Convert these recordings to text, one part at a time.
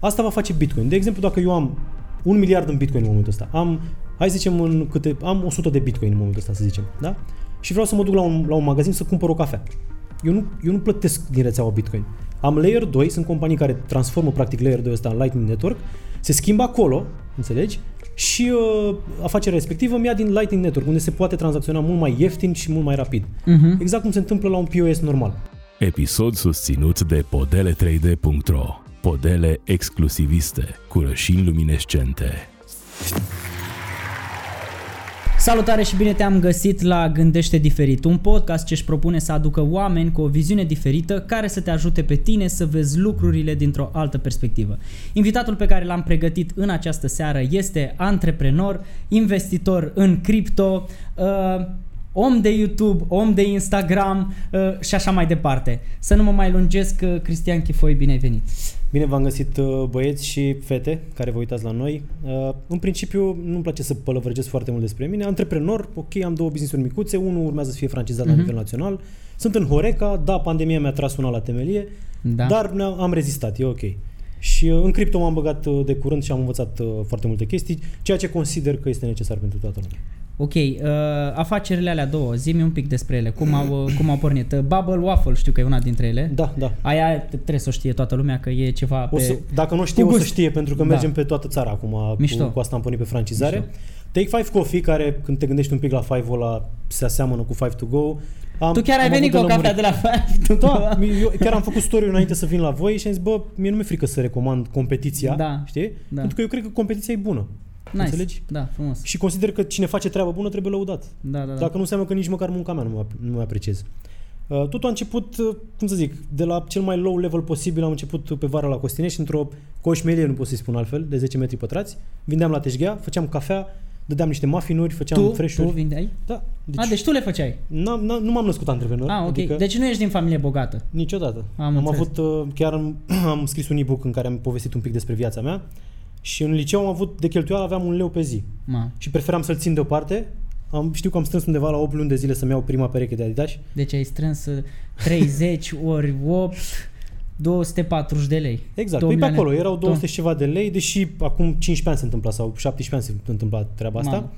Asta va face Bitcoin. De exemplu, dacă eu am un miliard în Bitcoin în momentul ăsta, am, hai să zicem, în câte, am 100 de Bitcoin în momentul ăsta, să zicem, da? Și vreau să mă duc la un, la un magazin să cumpăr o cafea. Eu nu, eu nu plătesc din rețeaua Bitcoin. Am Layer 2, sunt companii care transformă practic Layer 2 ăsta în Lightning Network, se schimbă acolo, înțelegi? Și uh, afacerea respectivă mi-a din Lightning Network, unde se poate tranzacționa mult mai ieftin și mult mai rapid. Mhm. Exact cum se întâmplă la un POS normal. Episod susținut de podele3d.ro Podele exclusiviste cu rășini luminescente. Salutare și bine te-am găsit la Gândește Diferit, un podcast ce își propune să aducă oameni cu o viziune diferită care să te ajute pe tine să vezi lucrurile dintr-o altă perspectivă. Invitatul pe care l-am pregătit în această seară este antreprenor, investitor în cripto, uh, om de YouTube, om de Instagram uh, și așa mai departe. Să nu mă mai lungesc, uh, Cristian Chifoi, bine ai venit! Bine v-am găsit uh, băieți și fete care vă uitați la noi. Uh, În principiu nu-mi place să pălăvrăgesc foarte mult despre mine. Antreprenor, ok, am două business-uri micuțe, unul urmează să fie francizat la Mhm. nivel național. Sunt în Horeca, da, pandemia mi-a tras una la temelie, Da. dar ne- am rezistat, e ok. Și uh, în cripto m-am băgat uh, de curând și am învățat uh, foarte multe chestii, ceea ce consider că este necesar pentru toată lumea. Ok, uh, afacerile alea două, zi-mi un pic despre ele, cum au, uh, cum au pornit. Uh, Bubble Waffle știu că e una dintre ele. Da, da. Aia trebuie să o știe toată lumea că e ceva pe... O să, dacă nu știe, cu o să gust. știe, pentru că Da. mergem pe toată țara acum Mișto. cu, cu asta am pornit pe francizare. Mișto. Take 5 Coffee, care când te gândești un pic la 5 ăla, se aseamănă cu 5 to go. Am, Tu chiar ai am venit cu o avut cafea de la Five. Da, mi- eu chiar am făcut story înainte să vin la voi și am zis, bă, mie nu mi-e frică să recomand competiția, Da. știi? Da. Pentru că eu cred că competiția e bună. Nice. Înțelegi? Da, frumos. Și consider că cine face treabă bună trebuie lăudat. Da, da, da. Dacă nu înseamnă că nici măcar munca mea nu mă, nu mă apreciez. Uh, Totul a început, uh, cum să zic, de la cel mai low level posibil, am început pe vară la Costinești, într-o coșmelie, nu pot să-i spun altfel, de 10 metri pătrați. Vindeam la teșghea, făceam cafea, dădeam niște muffinuri, făceam tu, fresh-uri. tu vindeai? Da. Deci... Deci, A, deci tu le făceai. n-am, n-am, nu m-am născut antreprenor. Ah, ok. Adică Deci nu ești din familie bogată. Niciodată. Am am înțeles. avut, uh, chiar am, am scris un e-book în care am povestit un pic despre viața mea și în liceu am avut, de cheltuială aveam un leu pe zi Ma. și preferam să-l țin deoparte. Am, știu că am strâns undeva la 8 luni de zile să-mi iau prima pereche de Adidas. Deci ai strâns uh, 30 ori 8, 240 de lei. Exact, Două păi pe milioane. acolo erau Două- 200 și ceva de lei, deși acum 15 ani se întâmpla sau 17 ani se întâmpla treaba asta. Mamă.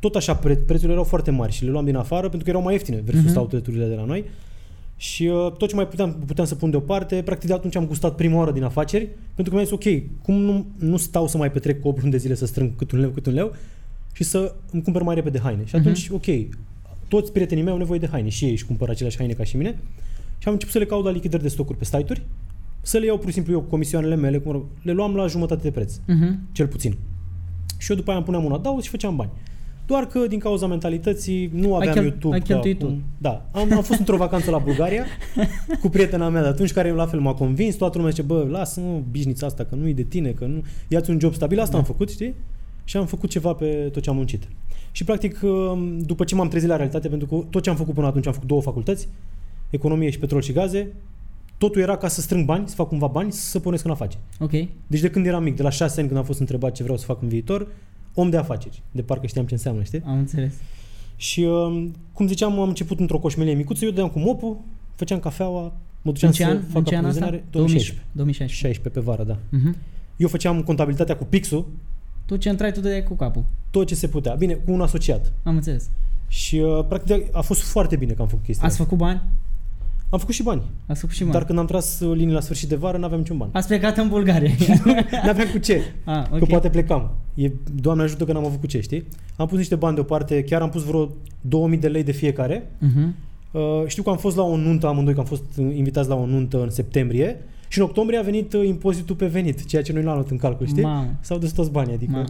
Tot așa, pre- prețurile erau foarte mari și le luam din afară pentru că erau mai ieftine versus Mhm. uh-huh. outlet-urile de la noi. Și uh, tot ce mai puteam, puteam să pun deoparte, practic de atunci am gustat prima oară din afaceri, pentru că mi-am zis, ok, cum nu, nu stau să mai petrec 8 luni de zile să strâng cât un leu, cât un leu și să îmi cumpăr mai repede haine. Și atunci, ok, toți prietenii mei au nevoie de haine și ei își cumpără aceleași haine ca și mine și am început să le caut la lichidări de stocuri pe site-uri, să le iau pur și simplu eu comisioanele mele, cum, mă rog, le luam la jumătate de preț, Mhm. cel puțin. Și eu după aia îmi puneam un adaos și făceam bani. Doar că din cauza mentalității nu aveam chel- YouTube. ai ca cheltuit acum. tu. Da. Am, am fost într-o vacanță la Bulgaria cu prietena mea de atunci care la fel m-a convins. Toată lumea zice, bă, lasă-mă bișnița asta, că nu e de tine, că nu... Ia-ți un job stabil. Asta Da. am făcut, știi? Și am făcut ceva pe tot ce am muncit. Și practic, după ce m-am trezit la realitate, pentru că tot ce am făcut până atunci, am făcut două facultăți, economie și petrol și gaze, totul era ca să strâng bani, să fac cumva bani, să pornesc în afaceri. Ok. Deci de când eram mic, de la șase ani când am fost întrebat ce vreau să fac în viitor, om de afaceri. De parcă știam ce înseamnă, știi? Am înțeles. Și uh, cum ziceam, am început într-o coșmelie micuță, eu dădeam cu mopul, făceam cafeaua, mă duceam În ce să an? fac În ce an asta? aprovizionare. 2016. 2016. 16 pe vară, da. Mhm. Eu făceam contabilitatea cu pixul, Tu ce intrai tu de cu capul. tot ce se putea. Bine, cu un asociat. Am înțeles. Și uh, practic a fost foarte bine că am făcut chestia Ați asta. făcut bani? Am făcut și bani. Ați făcut și bani. Dar când am tras uh, linii la sfârșit de vară, n-aveam niciun ban. Ați plecat în Bulgaria. N-aveam cu ce. ah, Că ok. poate plecam. E, Doamne ajută că n-am avut cu ce, știi? Am pus niște bani deoparte, chiar am pus vreo 2000 de lei de fiecare. Mhm. Uh, știu că am fost la o nuntă amândoi, că am fost uh, invitați la o nuntă în septembrie și în octombrie a venit uh, impozitul pe venit, ceea ce noi l-am luat în calcul, știi? Mamă. S-au dus toți banii, adică...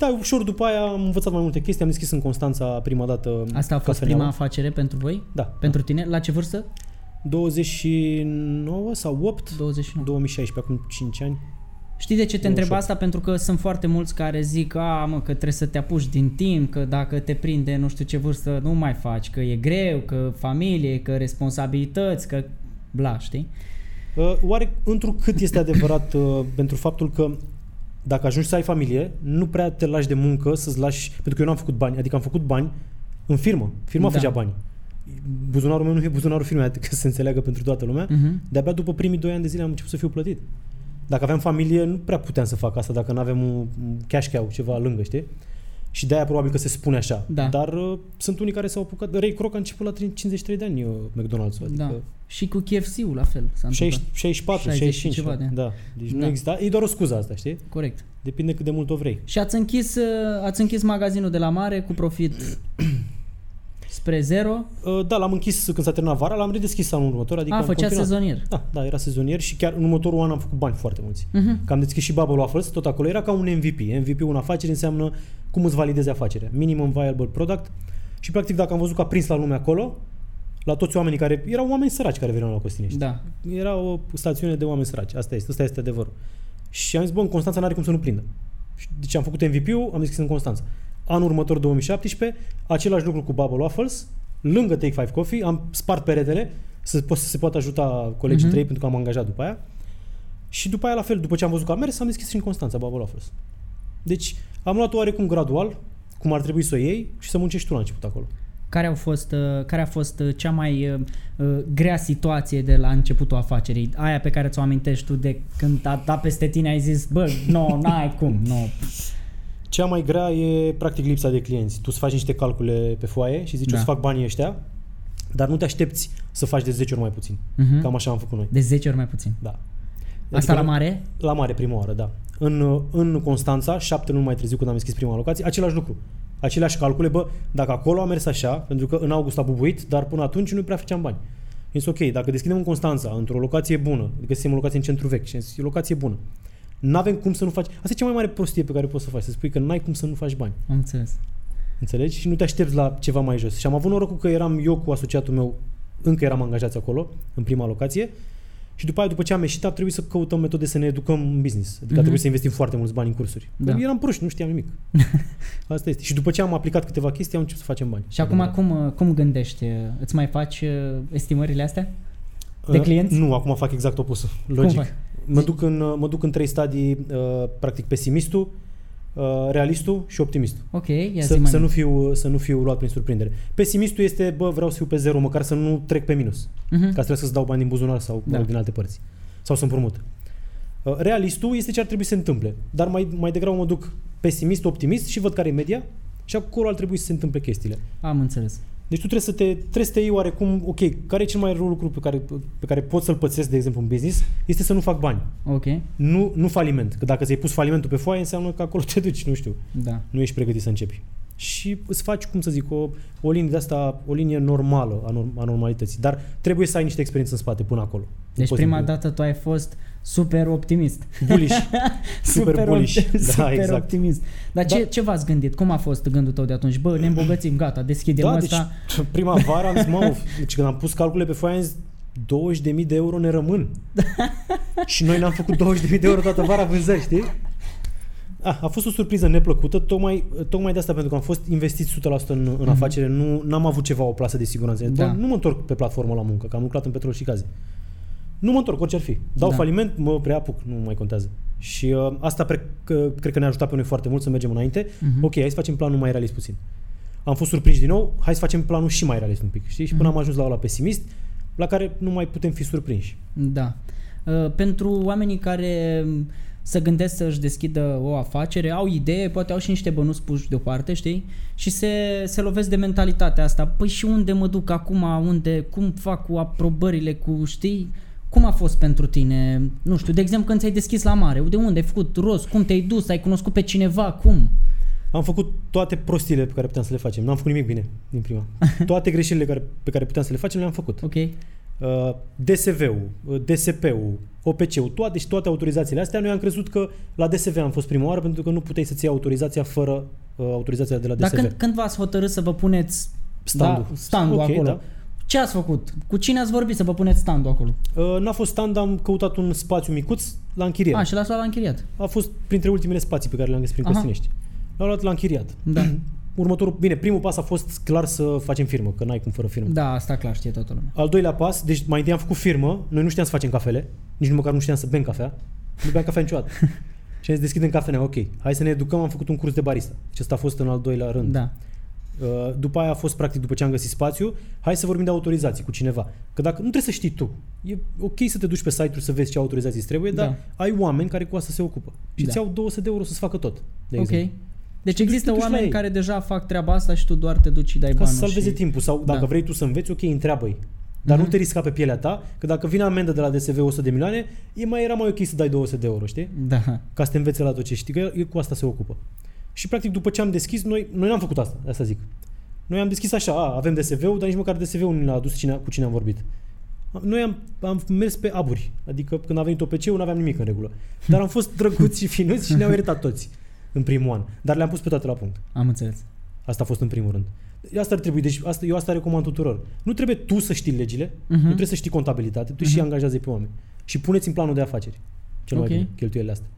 Mamă. și da, ușor după aia am învățat mai multe chestii, am deschis în Constanța prima dată Asta a fost cafeneaua. prima afacere pentru voi? Da. Pentru tine? La ce vârstă? 29 sau 8? 29. 2016, acum 5 ani. Știi de ce te 28. întreb asta? Pentru că sunt foarte mulți care zic a, mă, că trebuie să te apuci din timp, că dacă te prinde nu știu ce vârstă nu mai faci, că e greu, că familie, că responsabilități, că bla, știi? Uh, Oare întrucât este adevărat uh, pentru faptul că dacă ajungi să ai familie, nu prea te lași de muncă să-ți lași... Pentru că eu n-am făcut bani, adică am făcut bani în firmă. Firma Da. făcea bani. Buzunarul meu nu e buzunarul firmei, adică să se înțeleagă pentru toată lumea. Mhm. De-abia după primii doi ani de zile am început să fiu plătit. Dacă aveam familie, nu prea puteam să fac asta dacă nu avem un un cash cow, ceva lângă, știi? Și de-aia probabil că se spune așa. Da. Dar uh, sunt unii care s-au apucat. Ray Kroc a început la 53 de ani uh, McDonald's. Adică Da. Și cu KFC-ul la fel s-a 60, întâmplat. 64, 60 65. ceva de ani. Da. Deci Da. nu exista. E doar o scuză asta, știi? Corect. Depinde cât de mult o vrei. Și ați închis, uh, ați închis magazinul de la mare cu profit spre zero. Uh, Da, l-am închis când s-a terminat vara, l-am redeschis anul următor. Adică A, am făcea continuat. sezonier. Da, da, era sezonier și chiar în următorul an am făcut bani foarte mulți. Mhm. Că am deschis și Bubble Waffles, tot acolo era ca un MVP. MVP în afaceri înseamnă cum îți validezi afacerea. Minimum Viable Product. Și practic dacă am văzut că a prins la lume acolo, la toți oamenii care, erau oameni săraci care veneau la Costinești. Da. Era o stațiune de oameni săraci. Asta este, asta este adevărul. Și am zis, bă, în Constanța n-are cum să nu prindă. Și Deci am făcut MVP-ul, am deschis în Constanța. Anul următor, 2017, același lucru cu Bubble Waffles, lângă Take 5 Coffee, am spart peretele să, po- să se poată ajuta colegii Mhm. uh-huh. 3 pentru că am angajat după aia. Și după aia, la fel, după ce am văzut că a mers, am deschis și în Constanța Bubble Waffles. Deci am luat oarecum gradual, cum ar trebui să o iei și să muncești tu la început acolo. Care, au fost, uh, care a fost uh, cea mai uh, uh, grea situație de la începutul afacerii? Aia pe care ți-o amintești tu de când a dat peste tine ai zis, bă, nu, no, n-ai cum, nu. No. Cea mai grea e practic lipsa de clienți. Tu îți faci niște calcule pe foaie și zici Da. o să fac banii ăștia, dar nu te aștepți să faci de 10 ori mai puțin. Mhm. Cam așa am făcut noi. De 10 ori mai puțin. Da. Asta la nu- mare? La mare, prima oară, da. În, în Constanța, șapte luni mai târziu când am deschis prima locație, același lucru. Aceleași calcule, bă, dacă acolo a mers așa, pentru că în august a bubuit, dar până atunci nu prea făceam bani. Am zis, ok, dacă deschidem în Constanța, într-o locație bună, găsim o locație în centru vechi și am zis, e o locație bună. N-avem cum să nu faci. Asta e cea mai mare prostie pe care poți să o faci, să spui că n-ai cum să nu faci bani. Am înțeles. Înțelegi? Și nu te aștepți la ceva mai jos. Și am avut norocul că eram eu cu asociatul meu, încă eram angajați acolo, în prima locație. Și după aia, după ce am ieșit, a trebuit să căutăm metode să ne educăm în business. Adică Mhm. a trebuit să investim foarte mulți bani în cursuri. Da. Da. Eram proști, nu știam nimic. Asta este. Și după ce am aplicat câteva chestii, am început să facem bani. Și acum cum, uh, cum gândești? Uh, Îți mai faci uh, estimările astea? de Uh, clienți? Nu, acum fac exact opusul. Logic. Faci? Mă duc, în, mă duc în trei stadii, uh, practic pesimistul, uh, realistul și optimistul. Ok, ia să, zi mai să, nu mult. fiu, să nu fiu luat prin surprindere. Pesimistul este, bă, vreau să fiu pe zero, măcar să nu trec pe minus. Mhm. Ca să trebuie să-ți dau bani din buzunar sau Da. da. din alte părți. Sau să împrumut. Uh, Realistul este ce ar trebui să se întâmple. Dar mai, mai degrabă mă duc pesimist, optimist și văd care e media și acolo ar trebui să se întâmple chestiile. Am înțeles. Deci tu trebuie să te, trebuie să te iei oarecum, ok, care e cel mai rău lucru pe care, pe care pot să-l pățesc, de exemplu, în business, este să nu fac bani. Ok, Nu, nu faliment. Că dacă ți-ai pus falimentul pe foaie, înseamnă că acolo te duci, nu știu da. nu ești pregătit să începi. Și îți faci, cum să zic, o, o linie de asta, o linie normală a, norm, a normalității. Dar trebuie să ai niște experiență în spate până acolo. Nu Deci poți prima să- dată tu ai fost super optimist. Bullish. Super bullish. opti- Da, super exact. optimist. Dar ce, Da. ce v-ați gândit? Cum a fost gândul tău de atunci? Bă, ne îmbogățim, gata, deschidem Da, asta. deci prima vară am zis, mă, deci când am pus calculele pe foaie, am zis, 20.000 de euro ne rămân. și noi ne-am făcut 20.000 de euro toată vara vânzări, știi? A, a fost o surpriză neplăcută, tocmai, tocmai de asta, pentru că am fost investit 100% în, în Mhm. afacere, nu n-am avut ceva, o plasă de siguranță. Da. Da. Nu mă întorc pe platformă la muncă, că am lucrat în petrol și gaze. Nu mă întorc, orice ar fi. Dau Da. da. faliment, mă preapuc, nu mai contează. Și uh, asta pre- că, cred că ne-a ajutat pe noi foarte mult să mergem înainte. Mhm. Ok, hai să facem planul mai realist puțin. Am fost surprinși din nou, hai să facem planul și mai realist un pic, știi? Și până Mhm. am ajuns la ăla pesimist, la care nu mai putem fi surprinși. Da. Uh, Pentru oamenii care mm, să gândesc să-și deschidă o afacere, au idee, poate au și niște bănuți puși deoparte, știi? Și se, se lovesc de mentalitatea asta. Păi și unde mă duc acum? Unde? Cum fac cu aprobările? Cu, știi? Cum a fost pentru tine? Nu știu, de exemplu când ți-ai deschis la mare, de unde ai făcut rost? Cum te-ai dus? Ai cunoscut pe cineva? Cum? Am făcut toate prostiile pe care puteam să le facem. N-am făcut nimic bine din prima. Toate greșelile care, pe care puteam să le facem le-am făcut. Ok? Uh, DSV-ul, uh, DSP-ul, OPC-ul, toate și toate autorizațiile astea, noi am crezut că la DSV am fost prima oară pentru că nu puteai să-ți iei autorizația fără uh, autorizația de la Dar DSV. când, când v-ați hotărât să vă puneți Standul. Da, standul Ok, acolo? da. Ce ați făcut? Cu cine ați vorbit să vă puneți standul acolo? Uh, n-a fost stand, am căutat un spațiu micuț la închiriat. A, și l-ați luat la închiriat. A fost printre ultimele spații pe care le-am găsit prin Aha. Costinești. L-am luat la închiriat. Da. Următorul, bine, primul pas a fost clar să facem firmă, că n-ai cum fără firmă. Da, asta clar știe toată lumea. Al doilea pas, deci mai întâi am făcut firmă, noi nu știam să facem cafele, nici măcar nu știam să bem cafea, nu beam cafea niciodată. și am zis deschidem cafenea, ok, hai să ne educăm, am făcut un curs de barista. Deci ăsta a fost în al doilea rând. Da. Uh, După aia a fost practic, după ce am găsit spațiu, hai să vorbim de autorizații cu cineva. Că dacă nu trebuie să știi tu, e ok să te duci pe site-uri să vezi ce autorizații îți trebuie, Da. dar ai oameni care cu asta se ocupă. Și Da. îți iau 200 de euro să-ți facă tot. De ok. exemplu. Deci Și există te duci la oameni ei. care deja fac treaba asta și tu doar te duci și dai Ca banul să salveze și... timpul. Sau dacă Da. vrei tu să înveți, ok, întreabă-i. Dar Mhm. nu te risca pe pielea ta, că dacă vine amendă de la DSV 100 de milioane, e mai, era mai ok să dai 200 de euro, știi? Da. Ca să te învețe la tot ce știi, că el, el cu asta se ocupă. Și practic după ce am deschis, noi, noi n-am făcut asta, asta zic. Noi am deschis așa, a, avem DSV-ul, dar nici măcar DSV-ul nu l-a adus cine, cu cine am vorbit. Noi am, am mers pe aburi, adică când a venit OPC-ul nu aveam nimic în regulă. Dar am fost drăguți și finuți și ne-au iertat toți în primul an. Dar le-am pus pe toate la punct. Am înțeles. Asta a fost în primul rând. Asta ar trebui, deci asta, eu asta recomand tuturor. Nu trebuie tu să știi legile, Mhm. nu trebuie să știi contabilitate, tu și Mhm. angajează pe oameni. Și puneți în planul de afaceri. Cel mai Ok. bine, cheltuielile astea.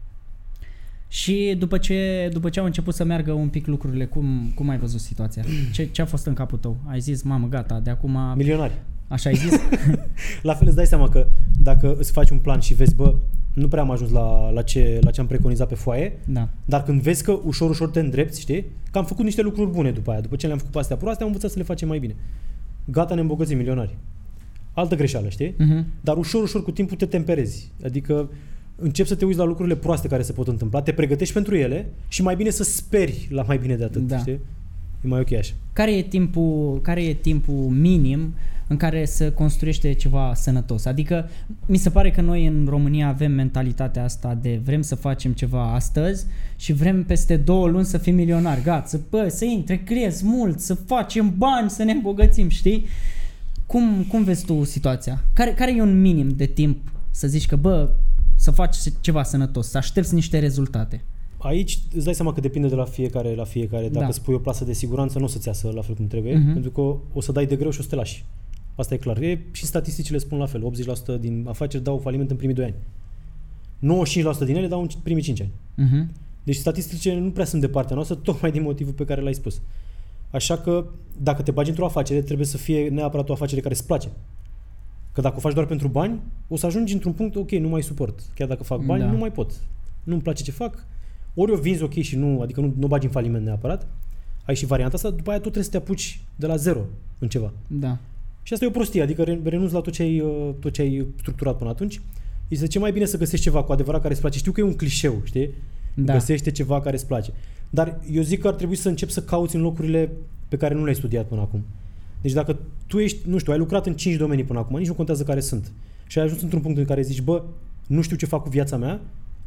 Și după ce, după ce au început să meargă un pic lucrurile, cum, cum ai văzut situația? Ce, ce a fost în capul tău? Ai zis, mamă, gata, de acum... Milionari. Așa ai zis? La fel îți dai seama că dacă îți faci un plan și vezi, bă, nu prea am ajuns la, la, ce, la ce am preconizat pe foaie, da. dar când vezi că ușor, ușor te îndrepți, știi? Că am făcut niște lucruri bune după aia. După ce le-am făcut pe astea proaste, am învățat să le facem mai bine. Gata, ne îmbogățim milionari. Altă greșeală, știi? Mhm. Dar ușor, ușor cu timpul te temperezi. Adică începi să te uiți la lucrurile proaste care se pot întâmpla, te pregătești pentru ele și mai bine să speri la mai bine de atât, Da. știi? E mai ok așa. Care e timpul, care e timpul minim în care să construiește ceva sănătos? Adică mi se pare că noi în România avem mentalitatea asta de vrem să facem ceva astăzi și vrem peste două luni să fim milionari. Gata, să, bă, să intre clienți mult, să facem bani, să ne îmbogățim, știi? Cum, cum vezi tu situația? Care, care e un minim de timp să zici că, bă, să faci ceva sănătos, să aștepți niște rezultate? Aici îți dai seama că depinde de la fiecare la fiecare. Dacă Da. îți pui o plasă de siguranță, nu o să-ți iasă la fel cum trebuie, Mhm. pentru că o să dai de greu și o să te lași. Asta e clar. E, și statisticile spun la fel. 80% din afaceri dau faliment în primii 2 ani. 95% din ele dau în primii 5 ani. Mhm. Deci statisticile nu prea sunt de partea noastră, tocmai din motivul pe care l-ai spus. Așa că dacă te bagi într-o afacere, trebuie să fie neapărat o afacere care îți place. Că dacă o faci doar pentru bani, o să ajungi într-un punct, ok, nu mai suport. Chiar dacă fac bani, Da. nu mai pot. Nu-mi place ce fac. Ori o vinzi ok și nu, adică nu, nu o bagi în faliment neapărat. Ai și varianta asta, după aia tu trebuie să te apuci de la zero în ceva. Da. Și asta e o prostie, adică re- renunți la tot ce ai, uh, tot ce ai structurat până atunci. Este ce mai bine să găsești ceva cu adevărat care îți place. Știu că e un clișeu, știi? Da. Găsește ceva care îți place. Dar eu zic că ar trebui să începi să cauți în locurile pe care nu le-ai studiat până acum. Deci dacă tu ești, nu știu, ai lucrat în 5 domenii până acum, nici nu contează care sunt. Și ai ajuns într-un punct în care zici, bă, nu știu ce fac cu viața mea,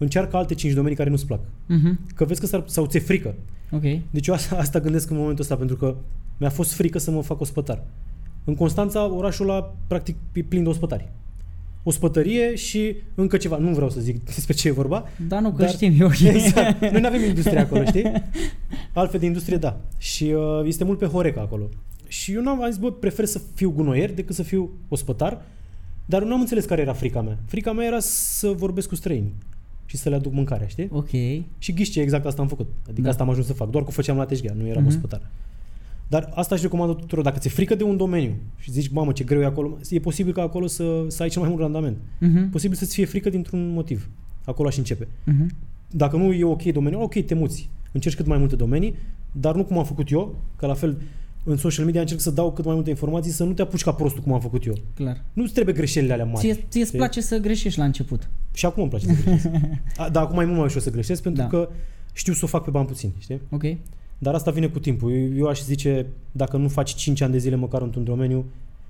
încearcă alte 5 domenii care nu-ți plac. Mhm. Că vezi că s-ar, sau ți-e frică. Ok. Deci eu asta, asta gândesc în momentul ăsta, pentru că mi-a fost frică să mă fac ospătar. În Constanța, orașul ăla, practic, e plin de ospătari. O spătărie și încă ceva. Nu vreau să zic despre ce e vorba. Da, nu, că Dar- știm eu. Exact. Noi nu avem industrie acolo, știi? Altfel de industrie, da. Și uh, este mult pe Horeca acolo. Și eu n-am am zis, bă, prefer să fiu gunoier decât să fiu ospătar, dar nu am înțeles care era frica mea. Frica mea era să vorbesc cu străini și să le aduc mâncarea, știi? Ok. Și ghiși ce exact asta am făcut. Adică Da. asta am ajuns să fac. Doar cu făceam la teșghea, nu eram Mhm. ospătar. Dar asta aș recomandă tuturor. Dacă ți-e frică de un domeniu și zici, mamă, ce greu e acolo, e posibil ca acolo să, să ai cel mai mult randament. Mhm. Posibil să-ți fie frică dintr-un motiv. Acolo aș începe. Mhm. Dacă nu e ok domeniul, ok, te muți. Încerci cât mai multe domenii, dar nu cum am făcut eu, că la fel în social media încerc să dau cât mai multe informații, să nu te apuci ca prostul cum am făcut eu. Clar. Nu-ți trebuie greșelile alea mari. Ție, ție îți știi? place să greșești la început. Și acum îmi place să greșesc. A, dar acum e mult mai ușor să greșesc pentru Da. că știu să o fac pe bani puțini, știi? Ok? Dar asta vine cu timpul. Eu, eu aș zice, dacă nu faci 5 ani de zile măcar într-un domeniu,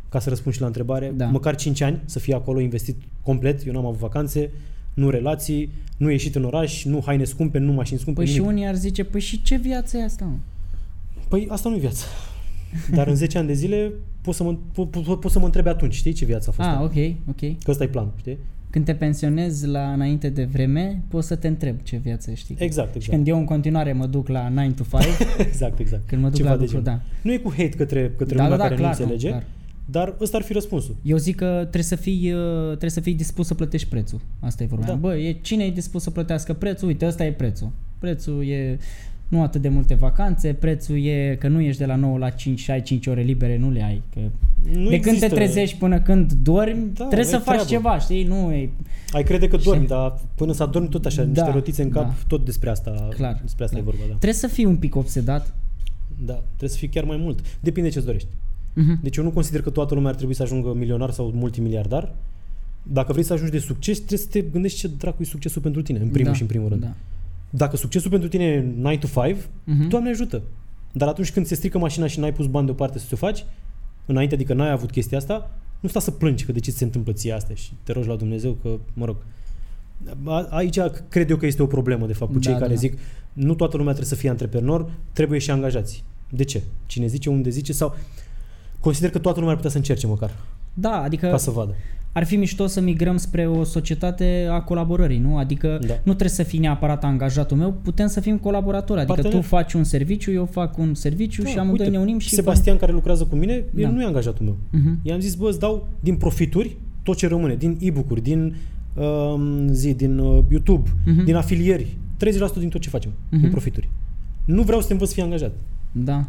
ca să răspund și la întrebare, Da. măcar 5 ani să fii acolo investit complet. Eu n-am avut vacanțe, nu relații, nu ieșit în oraș, nu haine scumpe, nu mașini scumpe, Păi și nimic. unii ar zice, păi și ce viață e asta? mă? Păi asta nu e viață. Dar în 10 ani de zile poți să mă, po, po, po, să mă întrebi atunci, știi ce viață a fost? Ah, aia? ok, ok. Că ăsta e planul, știi? Când te pensionezi la înainte de vreme, poți să te întrebi ce viață știi. Exact, Și exact. când eu în continuare mă duc la 9 to 5, exact, exact. când mă duc Ceva la de lucru, genul. da. Nu e cu hate către, către Da, lumea da, da, care clar, nu înțelege, nu, clar. dar ăsta ar fi răspunsul. Eu zic că trebuie să fii, uh, trebuie să fii dispus să plătești prețul. Asta e vorba. Da. Da. Bă, e, cine e dispus să plătească prețul? Uite, ăsta e prețul. Prețul e nu atât de multe vacanțe, prețul e că nu ești de la 9 la 5 și ai 5 ore libere, nu le ai. Că Nu de când te trezești până când dormi, Da, trebuie să ai faci treabă. ceva, știi? Nu e... Ai crede că dormi, Și- dar până să adormi tot așa, niște Da, rotițe în cap, da. tot despre asta, Clar, despre asta clar. e vorba, da. Trebuie să fii un pic obsedat. Da, trebuie să fii chiar mai mult. Depinde ce-ți dorești. Mhm. Deci eu nu consider că toată lumea ar trebui să ajungă milionar sau multimiliardar. Dacă vrei să ajungi de succes, trebuie să te gândești ce dracu e succesul pentru tine, în primul Da, și în primul rând. Da. Dacă succesul pentru tine e 9 to 5, Mhm. Doamne ajută. Dar atunci când se strică mașina și n-ai pus bani deoparte să ți-o faci, înainte, adică n-ai avut chestia asta, nu sta să plângi că de ce ți se întâmplă ție asta și te rogi la Dumnezeu că, mă rog, a- aici cred eu că este o problemă, de fapt, cu Da, cei da, care da. zic nu toată lumea trebuie să fie antreprenor, trebuie și angajați. De ce? Cine zice, unde zice sau consider că toată lumea ar putea să încerce măcar, Da, adică ca să vadă. Ar fi mișto să migrăm spre o societate a colaborării, nu? Adică Da. nu trebuie să fii neapărat angajatul meu, putem să fim colaboratori. Adică Partener. tu faci un serviciu, eu fac un serviciu și amândoi uite, ne unim și... Sebastian care lucrează cu mine, el Da. nu e angajatul meu. Mhm. I-am zis, bă, îți dau din profituri tot ce rămâne, din e-book-uri, din um, zi, din uh, YouTube, Mhm. din afilieri, 30% din tot ce facem, Mhm. din profituri. Nu vreau să te învăț să fii angajat. Da,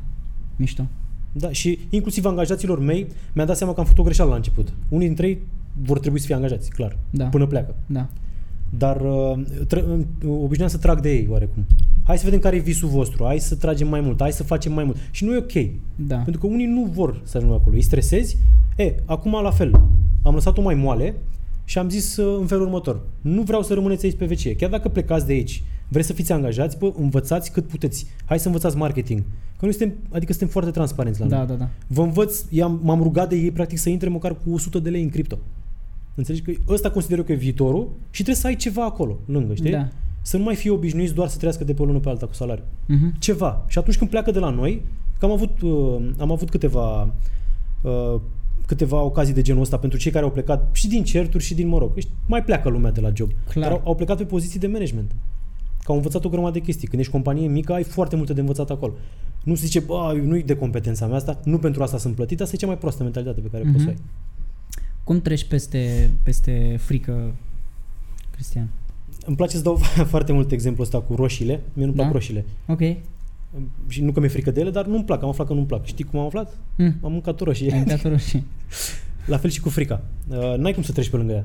mișto. Da, și inclusiv angajaților mei mi-am dat seama că am făcut o greșeală la început. Unii dintre ei vor trebui să fie angajați, clar, Da. până pleacă. Da. Dar uh, tră, uh, obișnuiam să trag de ei oarecum. Hai să vedem care e visul vostru, hai să tragem mai mult, hai să facem mai mult. Și nu e ok. Da. Pentru că unii nu vor să ajungă acolo, îi stresezi. E, acum la fel, am lăsat-o mai moale și am zis uh, în felul următor. Nu vreau să rămâneți aici pe vecie. Chiar dacă plecați de aici, vreți să fiți angajați, bă, învățați cât puteți. Hai să învățați marketing. Că noi suntem, adică suntem foarte transparenți la noi. Da, da, da. Vă învăț, i-am, m-am rugat de ei practic să intre măcar cu 100 de lei în cripto. Înțelegi că ăsta consider eu că e viitorul și trebuie să ai ceva acolo, lângă, știi? Da. Să nu mai fii obișnuiți doar să trăiască de pe o lună pe alta cu salariu Mhm. ceva. Și atunci când pleacă de la noi, că am avut, uh, am avut câteva, uh, câteva ocazii de genul ăsta pentru cei care au plecat și din certuri și din, mă rog, știi, mai pleacă lumea de la job. Clar. Dar au, au plecat pe poziții de management. Că au învățat o grămadă de chestii. Când ești companie mică, ai foarte multe de învățat acolo. Nu se zice, bă, nu-i de competența mea asta, nu pentru asta sunt plătit, asta e cea mai proastă mentalitate pe care Mhm. poți să o ai. Cum treci peste, peste frică, Cristian? Îmi place să dau foarte mult exemplul ăsta cu roșiile. Mie nu-mi plac Da? roșiile. Ok. Și nu că mi-e frică de ele, dar nu-mi plac. Am aflat că nu-mi plac. Știi cum am aflat? Mm. Am mâncat roșii. Ai mâncat roșii. La fel și cu frica. Uh, n-ai cum să treci pe lângă ea.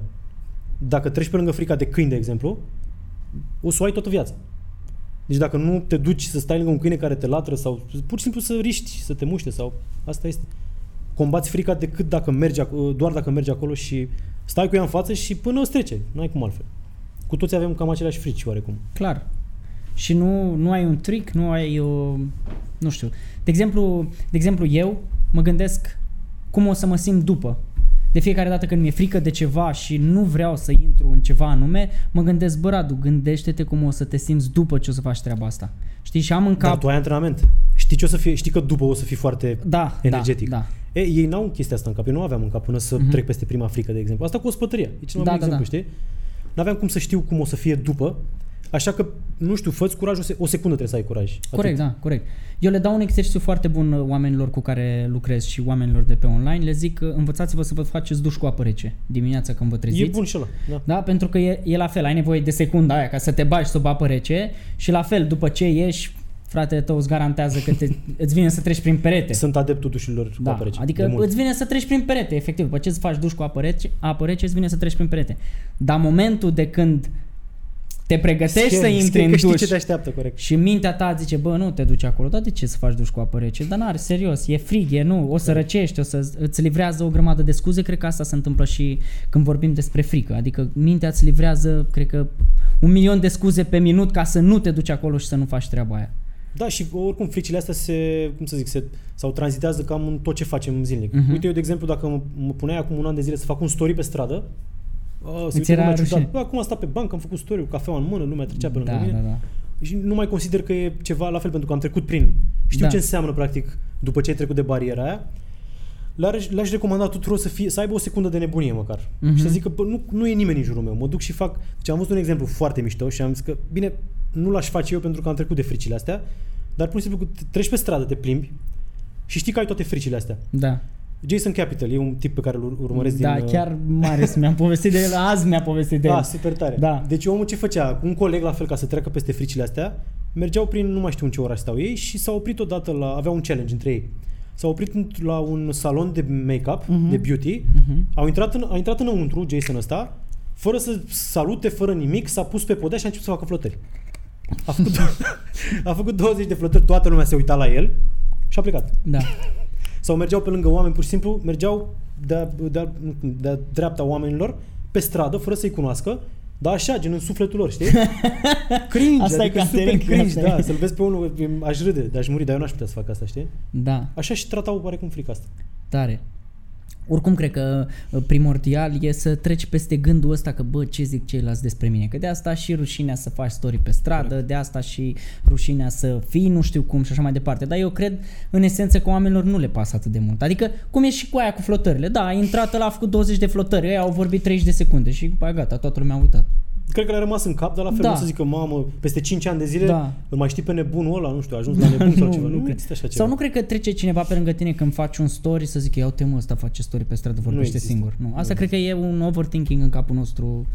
Dacă treci pe lângă frica de câini, de exemplu, o să o ai toată viața. Deci dacă nu te duci să stai lângă un câine care te latră sau pur și simplu să riști, să te muște sau asta este. Combați frica decât dacă mergi, ac- doar dacă mergi acolo și stai cu ea în față și până îți trece. N-ai cum altfel. Cu toți avem cam aceleași frici oarecum. Clar. Și nu, nu ai un trick, nu ai o... Nu știu. De exemplu, de exemplu, eu mă gândesc cum o să mă simt după. De fiecare dată când mi-e frică de ceva și nu vreau să intru în ceva anume, mă gândesc, bă, Radu, gândește-te cum o să te simți după ce o să faci treaba asta. Știi? Și am în Dar cap... tu ai antrenament. Știi ce o să fie? Știi că după o să fii foarte Da, energetic. Da, da. E, ei n-au chestia asta în cap. Eu nu aveam în cap până să Mhm. uh-huh. trec peste prima frică, de exemplu. Asta cu ospătăria. E cel mai Da, bun da, exemplu, știi? N-aveam cum să știu cum o să fie după. Așa că, nu știu, fă curaj, o, se- o secundă trebuie să ai curaj. Corect, da, corect. Eu le dau un exercițiu foarte bun uh, oamenilor cu care lucrez și oamenilor de pe online. Le zic, uh, învățați-vă să vă faceți duș cu apă rece dimineața când vă treziți. E bun și ăla, da. Da, pentru că e, e la fel, ai nevoie de secunda aia ca să te bagi sub apă rece și la fel, după ce ieși, fratele tău îți garantează că te, îți vine să treci prin perete. Sunt adeptul dușurilor cu da, apă rece. de adică mult. îți vine să treci prin perete, efectiv. După ce îți faci duș cu apă rece, apă rece, îți vine să treci prin perete. Dar momentul de când te pregătești Schem- să intri schem în că știi duș ce te așteaptă, corect. și mintea ta zice, bă, nu te duci acolo, dar de ce să faci duș cu apă rece? Dar n-are, serios, e frig, e nu, o să răcești, o să îți livrează o grămadă de scuze, cred că asta se întâmplă și când vorbim despre frică, adică mintea îți livrează, cred că, un milion de scuze pe minut ca să nu te duci acolo și să nu faci treaba aia. Da, și oricum fricile astea se, cum să zic, se, sau tranzitează cam în tot ce facem zilnic. Mhm. Uite, eu, de exemplu, dacă mă, mă puneai acum un an de zile să fac un story pe stradă, a, se Îți uită era lumea rușine. ciudat. Bă, acum am stat pe bancă, am făcut story cu cafea în mână, lumea trecea pe lângă Da, mine. da, da. Și nu mai consider că e ceva la fel, pentru că am trecut prin. Știu Da. ce înseamnă, practic, după ce ai trecut de bariera aia. Le-aș, le-aș recomanda tuturor să, fie, să aibă o secundă de nebunie măcar. Mhm. Și să zică, bă, nu, nu e nimeni în jurul meu. Mă duc și fac... Deci am văzut un exemplu foarte mișto și am zis că, bine, nu l-aș face eu pentru că am trecut de fricile astea, dar pur și simplu te- treci pe stradă, te plimbi și știi că ai toate fricile astea. Da, Jason Capital e un tip pe care îl urmăresc da din... uh, chiar Marius mi-am povestit de el, azi mi-a povestit de Da, el. super tare. Da. Deci omul ce făcea? Cu un coleg la fel ca să treacă peste fricile astea, mergeau prin, nu mai știu în ce oraș stau ei și s-au oprit odată la, aveau un challenge între ei. S-au oprit într- la un salon de make-up, Mhm. de beauty, Mhm. au intrat, în, a intrat înăuntru, Jason ăsta, fără să salute, fără nimic, s-a pus pe podea și a început să facă flotări. A făcut, a făcut 20 de flotări, toată lumea se uita la el, și a plecat. Da. Sau mergeau pe lângă oameni, pur și simplu, mergeau de-a, de-a, de-a dreapta oamenilor pe stradă, fără să-i cunoască, dar așa, gen în sufletul lor, știi? Cringe, Asta e adică super Caterin, cringe, asta e. da, să-l vezi pe unul, aș râde, dar aș muri, dar eu n-aș putea să fac asta, știi? Da, Așa și tratau oarecum frica asta. tare. Oricum cred că uh, primordial e să treci peste gândul ăsta că bă, ce zic ceilalți despre mine. Că de asta și rușinea să faci story pe stradă, de asta și rușinea să fii nu știu cum și așa mai departe. Dar eu cred în esență că oamenilor nu le pasă atât de mult. Adică cum e și cu aia cu flotările. Da, a intrat ăla, a făcut 20 de flotări, ei au vorbit 30 de secunde și după aia gata, toată lumea a uitat. Cred că le-a rămas în cap, dar la fel Da. nu să zică, mamă, peste 5 ani de zile, Da. îl mai știi pe nebunul ăla, nu știu, a ajuns la nebun sau ceva. Nu, cred. există așa ceva. Sau nu cred că trece cineva pe lângă tine când faci un story să zică iau te mă, ăsta face story pe stradă, vorbește există. singur. Nu, asta Nu cred că e un overthinking în capul nostru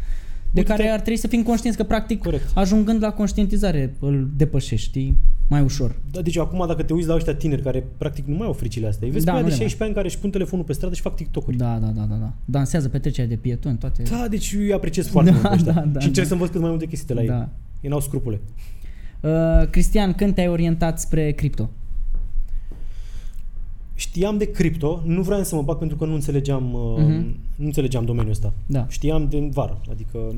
de Uite-te- care ar trebui să fim conștienți că practic Corect. ajungând la conștientizare îl depășești, știi, mai ușor. Da, deci acum dacă te uiți la ăștia tineri care practic nu mai au fricile astea, îi vezi Da, pe aia nu de le mai. 16 ani care își pun telefonul pe stradă și fac TikTok-uri. Da, da, da, da, da. Dansează petrecerea de pietoni, toate. Da, deci eu îi apreciez foarte Da, mult pe ăștia. da, da, și încerc da. să învăț cât mai multe chestii de la ei. Da. Ei n-au scrupule. Uh, Cristian, când te-ai orientat spre cripto? Știam de cripto, nu vreau să mă bag pentru că nu înțelegeam, Mhm. uh, nu înțelegeam domeniul ăsta. Da. Știam de vară, adică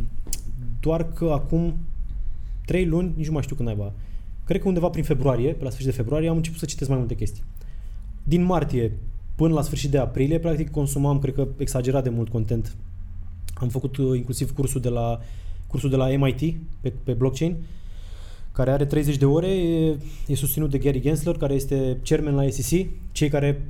doar că acum 3 luni, nici nu mai știu când naiba, cred că undeva prin februarie, pe la sfârșit de februarie, am început să citesc mai multe chestii. Din martie până la sfârșit de aprilie, practic consumam, cred că exagerat de mult content. Am făcut uh, inclusiv cursul de la cursul de la MIT pe, pe blockchain, care are 30 de ore, e, e susținut de Gary Gensler, care este chairman la SEC, cei care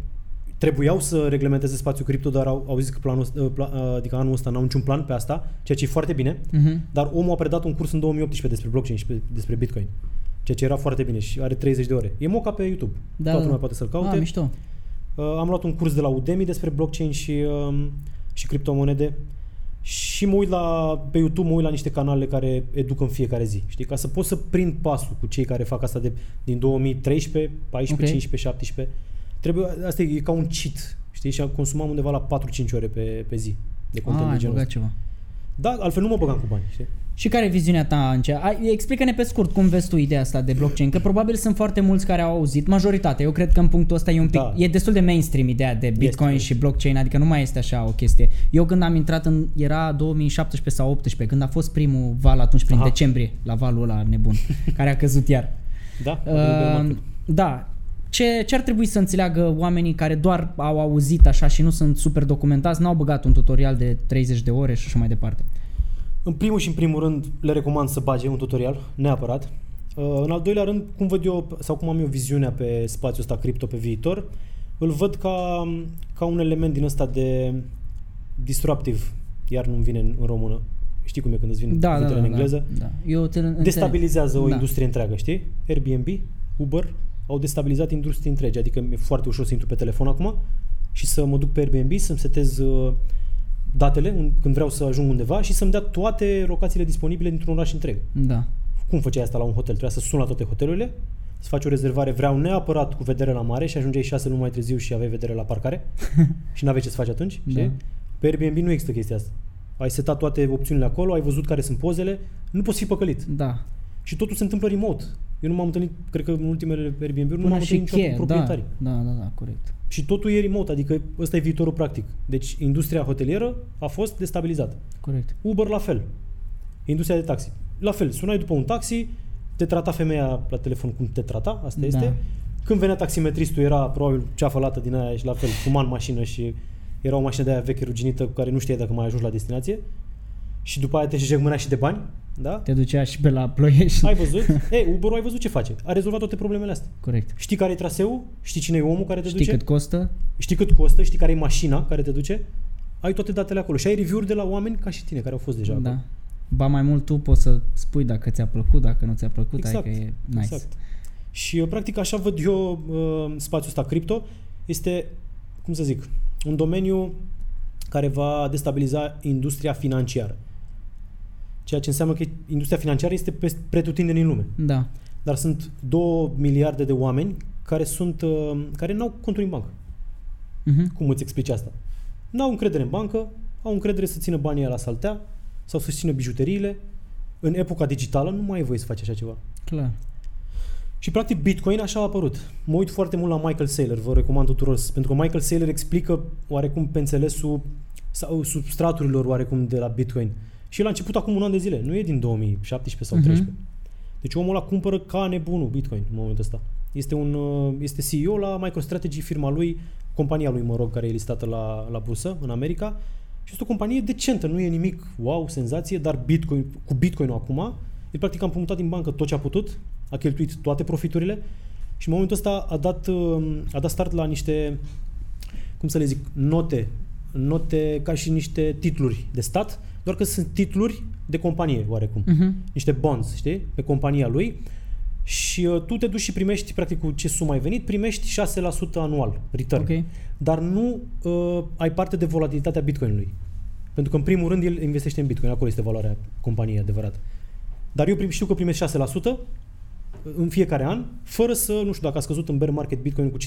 trebuiau să reglementeze spațiul cripto, dar au, au zis că planul, ăsta- uh, pla, uh, adică anul ăsta n-au niciun plan pe asta, ceea ce e foarte bine, Mhm. dar omul a predat un curs în 2018 despre blockchain și pe, despre Bitcoin, ceea ce era foarte bine și are 30 de ore. E moca pe YouTube, Da, toată da. lumea poate să-l caute. Ah, mișto. Uh, am luat un curs de la Udemy despre blockchain și, um, și criptomonede și mă uit la, pe YouTube, mă uit la niște canale care educă în fiecare zi. Știi? Ca să pot să prind pasul cu cei care fac asta de, din 2013, 14, Ok. 15, 17. Trebuie, asta e, e ca un cheat. Știi? Și am consumat undeva la 4-5 ore pe, pe zi de content Ah, de ai genul băgat ăsta. ceva. Da, altfel nu mă băgam cu bani, știi? Și care e viziunea ta în ce? Ai- Explică-ne pe scurt cum vezi tu ideea asta de blockchain, că probabil sunt foarte mulți care au auzit, majoritatea, eu cred că în punctul ăsta e un pic, Da. e destul de mainstream ideea de Bitcoin Este. și blockchain, adică nu mai este așa o chestie. Eu când am intrat în, era 2017 sau 18, când a fost primul val atunci prin Aha. decembrie, la valul ăla nebun, care a căzut iar. Da? Uh, da. Ce, ce ar trebui să înțeleagă oamenii care doar au auzit așa și nu sunt super documentați, n-au băgat un tutorial de 30 de ore și așa mai departe? În primul și în primul rând le recomand să bage un tutorial, neapărat. Uh, În al doilea rând, cum văd eu, sau cum am eu viziunea pe spațiul ăsta cripto pe viitor, îl văd ca, ca un element din ăsta de disruptiv, iar nu-mi vine în, în română. Știi cum e când îți vin Da, da, cuvintele da, în engleză? Da, da. Eu te înțeleg. Destabilizează o Da. industrie întreagă, știi? Airbnb, Uber au destabilizat industrii întregi, adică mi-e foarte ușor să intru pe telefon acum și să mă duc pe Airbnb, să-mi setez uh, datele un, când vreau să ajung undeva și să-mi dea toate locațiile disponibile dintr-un oraș întreg. Da. Cum făceai asta la un hotel? Trebuia să suni la toate hotelurile, să faci o rezervare, vreau neapărat cu vedere la mare și ajungeai șase luni mai târziu și aveai vedere la parcare și n-aveai ce să faci atunci, Da. știi? Pe Airbnb nu există chestia asta. Ai setat toate opțiunile acolo, ai văzut care sunt pozele, nu poți fi păcălit. Da. Și totul se întâmplă remote. Eu nu m-am întâlnit, cred că în ultimele Airbnb-uri, nu Până m-am și întâlnit niciodată cu cheie, da, proprietarii. da, da, da, corect. Și totul e remote, adică ăsta e viitorul practic. Deci industria hotelieră a fost destabilizată. Corect. Uber la fel. Industria de taxi. La fel, sunai după un taxi, te trata femeia la telefon cum te trata, asta Da. este. Când venea taximetristul era probabil ceafă lată din aia și la fel, fuma în mașină și era o mașină de aia veche ruginită cu care nu știai dacă mai ajungi la destinație. Și după aia te jegmânea și de bani, da? Te ducea și pe la ploiești. Ai văzut? Ei, Uber ai văzut ce face. A rezolvat toate problemele astea. Corect. Știi care e traseul? Știi cine e omul care te Știi duce? cât costă? Știi cât costă? Știi care e mașina care te duce? Ai toate datele acolo și ai review-uri de la oameni ca și tine care au fost deja acolo. Da. Ba mai mult tu poți să spui dacă ți-a plăcut, dacă nu ți-a plăcut, Exact, adică e nice. Exact. Și uh, practic așa văd eu uh, spațiul ăsta cripto. Este, cum să zic, un domeniu care va destabiliza industria financiară. Ceea ce înseamnă că industria financiară este pe- pretutindeni în lume. Da. Dar sunt 2 miliarde de oameni care sunt uh, care n-au conturi în bancă. Mhm. Cum îți explici asta? N-au încredere în bancă, au încredere să țină banii la saltea sau să țină bijuteriile. În epoca digitală nu mai ai voie să faci așa ceva. Clar. Și practic Bitcoin așa a apărut. Mă uit foarte mult la Michael Saylor, vă recomand tuturor, pentru că Michael Saylor explică oarecum pe înțelesul sau substraturilor oarecum de la Bitcoin. Și el a început acum un an de zile, nu e din 2017 sau Mhm. 2013. Deci omul ăla cumpără ca nebunul Bitcoin în momentul ăsta. Este, un, uh, este CEO la MicroStrategy, firma lui, compania lui, mă rog, care e listată la, la bursă în America. Și este o companie decentă, nu e nimic wow, senzație, dar Bitcoin, cu Bitcoin-ul acum, el practic a împrumutat din bancă tot ce a putut, a cheltuit toate profiturile și în momentul ăsta a dat, uh, a dat start la niște, cum să le zic, note, note ca și niște titluri de stat, doar că sunt titluri de companie, oarecum Mhm. niște bonds, știi, pe compania lui și uh, tu te duci și primești, practic, cu ce sumă ai venit, primești 6% anual return. Ok. Dar nu uh, ai parte de volatilitatea Bitcoinului. Pentru că, în primul rând, el investește în Bitcoin. Acolo este valoarea companiei adevărat. Dar eu prim, știu că primesc 6% în fiecare an, fără să, nu știu, dacă a scăzut în bear market Bitcoin cu 50%,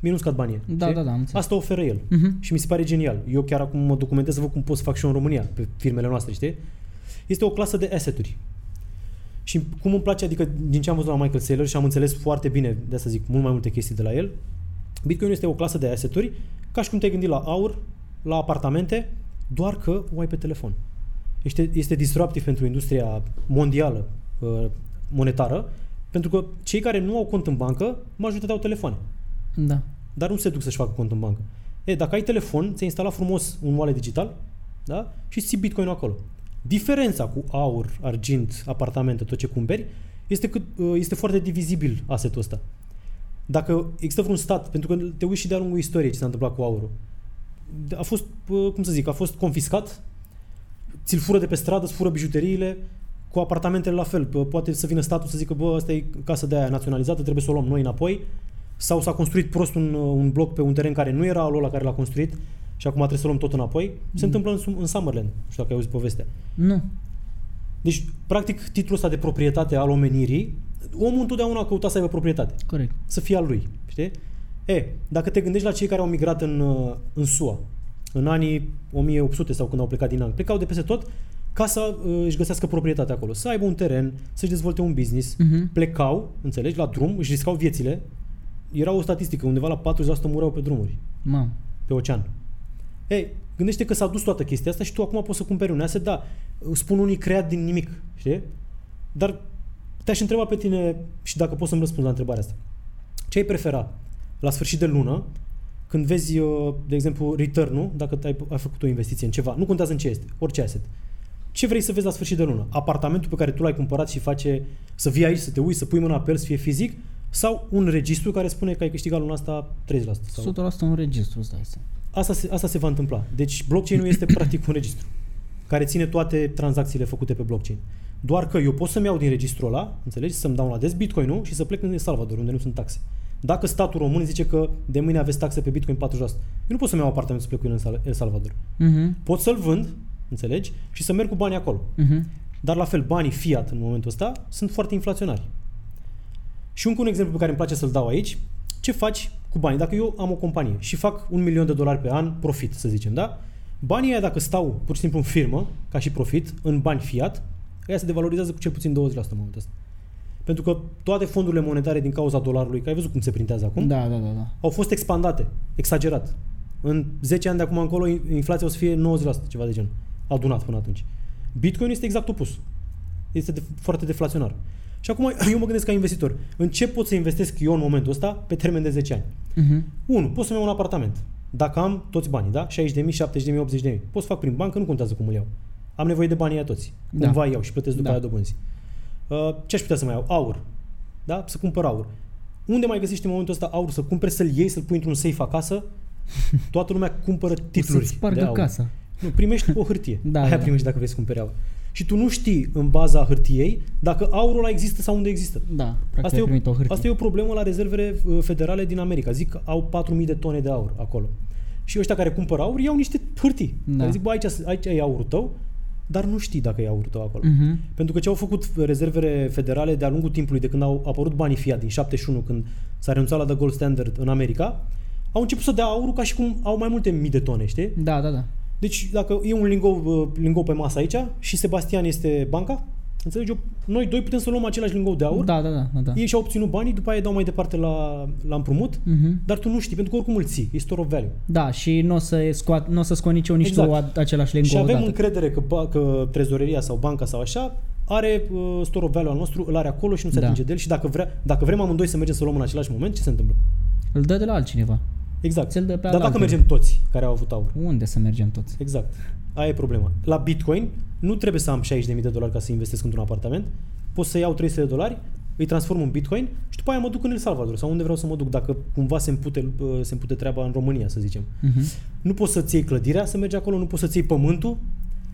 mie nu scad banii. Da, știi? da, da, am înțeles. Asta oferă el. Mhm. Și mi se pare genial. Eu chiar acum mă documentez să văd cum pot să fac și eu în România, pe firmele noastre, știi? Este o clasă de asset-uri. Și cum îmi place, adică din ce am văzut la Michael Saylor și am înțeles foarte bine, de asta zic, mult mai multe chestii de la el, Bitcoin este o clasă de asset-uri, ca și cum te-ai gândit la aur, la apartamente, doar că o ai pe telefon. Este, este disruptiv pentru industria mondială uh, monetară, pentru că cei care nu au cont în bancă, majoritatea au telefoane Da. dar nu se duc să-și facă cont în bancă. E, dacă ai telefon, ți-ai instalat frumos un wallet digital da? și îți ții bitcoin acolo. Diferența cu aur, argint, apartamente, tot ce cumperi, este că uh, este foarte divizibil asetul ăsta. Dacă există vreun stat, pentru că te uiți și de-a lungul istoriei ce s-a întâmplat cu aurul, a fost, uh, cum să zic, a fost confiscat, ți-l fură de pe stradă, îți fură bijuteriile, cu apartamentele la fel. P- Poate să vină statul să zică, bă, asta e casa de aia naționalizată, trebuie să o luăm noi înapoi. Sau s-a construit prost un, un bloc pe un teren care nu era al ăla care l-a construit și acum trebuie să luăm tot înapoi. Se întâmplă în, Sum- în Summerland. Nu știu dacă ai auzit povestea. Nu. Deci, practic, titlul ăsta de proprietate al omenirii, omul întotdeauna a căutat să aibă proprietate. Corect. Să fie al lui. Știi? E, dacă te gândești la cei care au migrat în, uh, în SUA, în anii 1800 sau când au plecat din Anglia, plecau de peste tot ca să uh, își găsească proprietate acolo, să aibă un teren, să-și dezvolte un business, Mhm. plecau, înțelegi, la drum, își riscau viețile. Era o statistică, undeva la 40% mureau pe drumuri, Mamă. pe ocean. Ei, gândește că s-a dus toată chestia asta și tu acum poți să cumperi un asset, da, spun unii creat din nimic, știi? Dar te-aș întreba pe tine și dacă poți să-mi răspunzi la întrebarea asta. Ce ai prefera la sfârșit de lună, când vezi, uh, de exemplu, return-ul, dacă ai, ai făcut o investiție în ceva, nu contează în ce este, orice asset. Ce vrei să vezi la sfârșit de lună? Apartamentul pe care tu l-ai cumpărat și face să vii aici, să te uiți, să pui mâna pe el, să fie fizic, sau un registru care spune că ai câștigat luna asta 30%. Sau... 100% un registru, îți dai seama. Asta se, asta se va întâmpla. Deci blockchain-ul este practic un registru care ține toate tranzacțiile făcute pe blockchain. Doar că eu pot să-mi iau din registrul ăla, înțelegi, să-mi downloadez Bitcoin-ul și să plec în El Salvador, unde nu sunt taxe. Dacă statul român zice că de mâine aveți taxe pe Bitcoin 40%, eu nu pot să-mi iau apartament să plec cu el în Sal- El Salvador. Mhm. Pot să-l vând, înțelegi, și să merg cu banii acolo. Mhm. Dar la fel, banii fiat în momentul ăsta sunt foarte inflaționari. Și încă un exemplu pe care îmi place să-l dau aici, ce faci cu banii? Dacă eu am o companie și fac un milion de dolari pe an profit, să zicem, da? Banii aia dacă stau pur și simplu în firmă, ca și profit, în bani fiat, ea se devalorizează cu cel puțin 20% în momentul ăsta. Pentru că toate fondurile monetare din cauza dolarului, că ai văzut cum se printează acum, Da, da, da, da. au fost expandate, exagerat. În 10 ani de acum încolo, inflația o să fie 90%, ceva de genul. Adunat până atunci. Bitcoin este exact opus. Este de, foarte deflaționar. Și acum eu mă gândesc ca investitor. În ce pot să investesc eu în momentul ăsta pe termen de 10 ani? Mhm. 1. Pot să-mi iau un apartament. Dacă am toți banii, da? 60.000, 70.000, 80.000. Pot să fac prin bancă, nu contează cum îl iau. Am nevoie de banii aia toți. Da. Cumva iau și plătesc după Da. aia dobânzi. Uh, ce aș putea să mai iau? Aur. Da? Să cumpăr aur. Unde mai găsești în momentul ăsta aur? Să cumperi, să-l iei, să-l pui într-un safe acasă? Toată lumea cumpără titluri Să-ți spargă de aur. casa. Nu, primești o hârtie. Da, Aia da. primești dacă vrei să cumperi aur. Și tu nu știi în baza hârtiei dacă aurul ăla există sau unde există. Da, practic Asta ai e, primit o o, hârtie. asta e o problemă la rezervele uh, federale din America. Zic că au 4.000 de tone de aur acolo. Și ăștia care cumpără aur iau niște hârtii. Da. Care zic, bă, aici, aici e aurul tău, dar nu știi dacă e aurul tău acolo. Mhm. Pentru că ce au făcut rezervele federale de-a lungul timpului, de când au apărut banii fiat din 71, când s-a renunțat la The Gold Standard în America, au început să dea aurul ca și cum au mai multe mii de tone, știi? Da, da, da. Deci dacă e un lingou, uh, lingou pe masă aici și Sebastian este banca, Înțelegi? Eu, noi doi putem să luăm același lingou de aur, Da, da, da. da, da. ei și-au obținut banii, după aia îi dau mai departe la, la împrumut, Mhm. dar tu nu știi, pentru că oricum îl ții, e store of value. Da, și nu o să scoat, n-o să scot nici eu, nici Exact. tu a- același lingou Și avem odată. încredere că, ba, că trezoreria sau banca sau așa are uh, store of value al nostru, îl are acolo și nu se Da. atinge de el și dacă, vrea, dacă vrem amândoi să mergem să luăm în același moment, ce se întâmplă? Îl dă de la altcineva. Exact. Ți-l dă pe Dar dacă alaltă. mergem toți care au avut aur. Unde să mergem toți? Exact. Aia e problema. La Bitcoin nu trebuie să am 60.000 de dolari ca să investesc într-un apartament. Pot să iau 300 de dolari, îi transform în Bitcoin și după aia mă duc în El Salvador sau unde vreau să mă duc dacă cumva se împute, uh, se împute treaba în România, să zicem. Mhm. Nu poți să-ți iei clădirea să mergi acolo, nu poți să-ți iei pământul,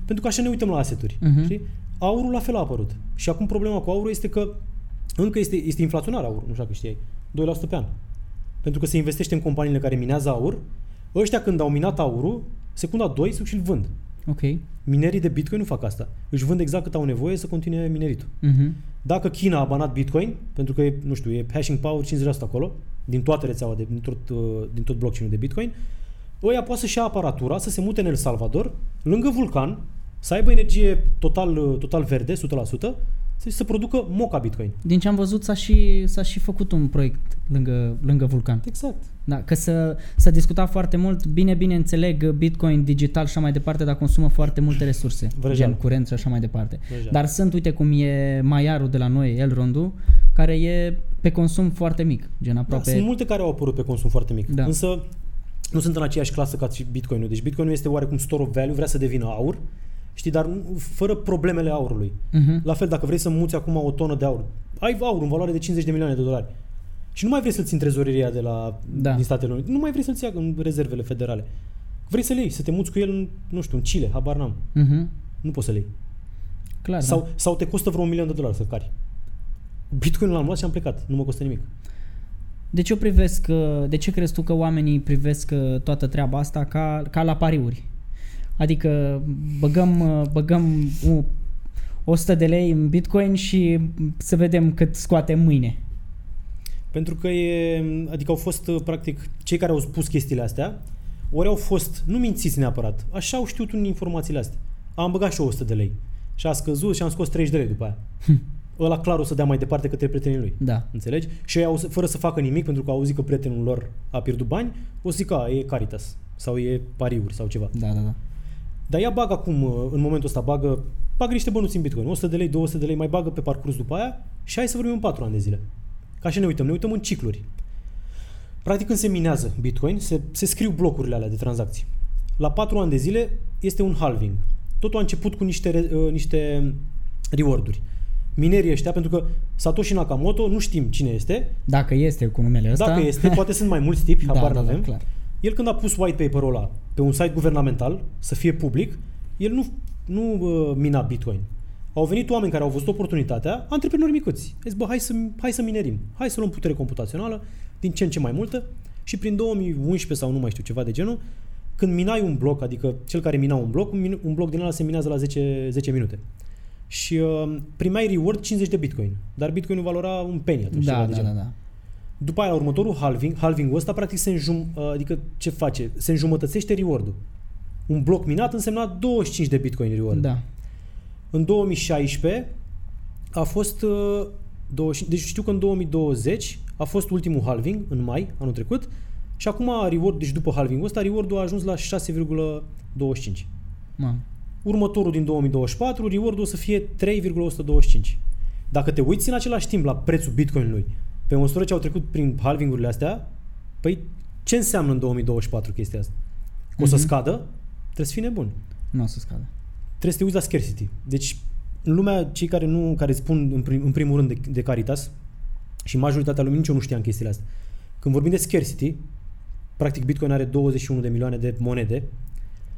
pentru că așa ne uităm la aseturi. Mhm. Știi? Aurul la fel a apărut. Și acum problema cu aurul este că încă este, este inflaționar aurul, nu știu dacă știai, 2% pe an. Pentru că se investește în companiile care minează aur, ăștia când au minat aurul, secunda 2 se duc și îl vând. Ok. Minerii de Bitcoin nu fac asta. Își vând exact cât au nevoie să continue mineritul. Mhm. Dacă China a banat Bitcoin, pentru că e, nu știu, e hashing power 50% acolo, din toată rețeaua, de, din, tot, uh, din tot blockchain-ul de Bitcoin, ăia poate să-și ia aparatura, să se mute în El Salvador, lângă vulcan, să aibă energie total, uh, total verde, 100%, să să producă moca Bitcoin. Din ce am văzut s-a și, s-a și făcut un proiect lângă, lângă vulcan. Exact. Da, că să, s-a discutat foarte mult, bine, bine înțeleg Bitcoin digital și așa mai departe, dar consumă foarte multe resurse, Vrăjeală. gen curent și așa mai departe. Vrăjeală. Dar sunt, uite cum e Maiarul de la noi, Elrondul, care e pe consum foarte mic, gen Da, aproape... sunt multe care au apărut pe consum foarte mic, Da. însă nu sunt în aceeași clasă ca și Bitcoinul. Deci Bitcoinul este oarecum store of value, vrea să devină aur, știi, dar nu- fără problemele aurului. Mhm. La fel, dacă vrei să muți acum o tonă de aur, ai aur în valoare de 50 de milioane de dolari. Și nu mai vrei să-l ții în trezoreria de la, Da. din Statele Unite. Nu mai vrei să-l ții în rezervele federale. Vrei să le iei, să te muți cu el în, nu știu, în Chile, habar n-am. Mhm. Nu poți să le iei. Clar, Sau, da. sau te costă vreo un milion de dolari să cari. Bitcoin l-am luat și am plecat. Nu mă costă nimic. De ce privesc, uh, de ce crezi tu că oamenii privesc uh, toată treaba asta ca, ca la pariuri? Adică băgăm, uh, băgăm uh, 100 de lei în Bitcoin și să vedem cât scoatem mâine. Pentru că e, adică au fost uh, practic cei care au spus chestiile astea, ori au fost, nu mințiți neapărat, așa au știut în informațiile astea. Am băgat și eu 100 de lei și a scăzut și am scos 30 de lei după aia. Ăla clar o să dea mai departe către prietenii lui. Da. Înțelegi? Și ei, au, să- fără să facă nimic, pentru că au auzit că prietenul lor a pierdut bani, o să zică, a, e Caritas sau e pariuri sau ceva. Da, da, da. Dar ea bagă acum, uh, în momentul ăsta, bagă, bagă niște bănuți în Bitcoin. 100 de lei, 200 de lei, mai bagă pe parcurs după aia și hai să vorbim în 4 ani de zile. Ca și ne uităm, ne uităm în cicluri. Practic când se minează Bitcoin, se, se scriu blocurile alea de tranzacții. La 4 ani de zile este un halving. Totul a început cu niște, re- uh, niște reward-uri. Minerii ăștia, pentru că Satoshi Nakamoto, nu știm cine este, Dacă este cu numele ăsta. dacă este, poate sunt mai mulți tipi, da, habar da, da, n-avem. clar. El când a pus white paper-ul ăla pe un site guvernamental, să fie public, el nu, nu uh, mina Bitcoin. Au venit oameni care au văzut oportunitatea, antreprenori micuți. Au zis, bă, hai să, hai să minerim, hai să luăm putere computațională, din ce în ce mai multă, și prin 2011 sau nu mai știu, ceva de genul, când minai un bloc, adică cel care mina un bloc, un, min- un bloc din ăla se minează la 10, 10 minute. Și uh, primeai reward 50 de bitcoin. Dar bitcoinul valora un penny atunci. ceva Da, de da, genul. da, da. După aia, la următorul halving, halving-ul ăsta, practic, se înjum, adică ce face? Se înjumătățește reward-ul. Un bloc minat însemna 25 de bitcoin reward. Da. În 2016 a fost... Uh, 20, deci știu că în 2020 a fost ultimul halving, în mai, anul trecut, și acum reward, deci după halving-ul ăsta, reward-ul a ajuns la 6,25. Mamă. Următorul din 2024, reward-ul o să fie 3,125. Dacă te uiți în același timp la prețul Bitcoin-ului, pe măsură ce au trecut prin halvingurile astea, păi ce înseamnă în 2024 chestia asta? Că o să Mhm. scadă? Trebuie să fii nebun. Nu o să scadă. Trebuie să te uiți la scarcity. Deci, în lumea, cei care nu, care spun în, prim, în primul rând de, de Caritas, și majoritatea lumii, nici eu nu știam chestiile astea. Când vorbim de scarcity, practic Bitcoin are 21 de milioane de monede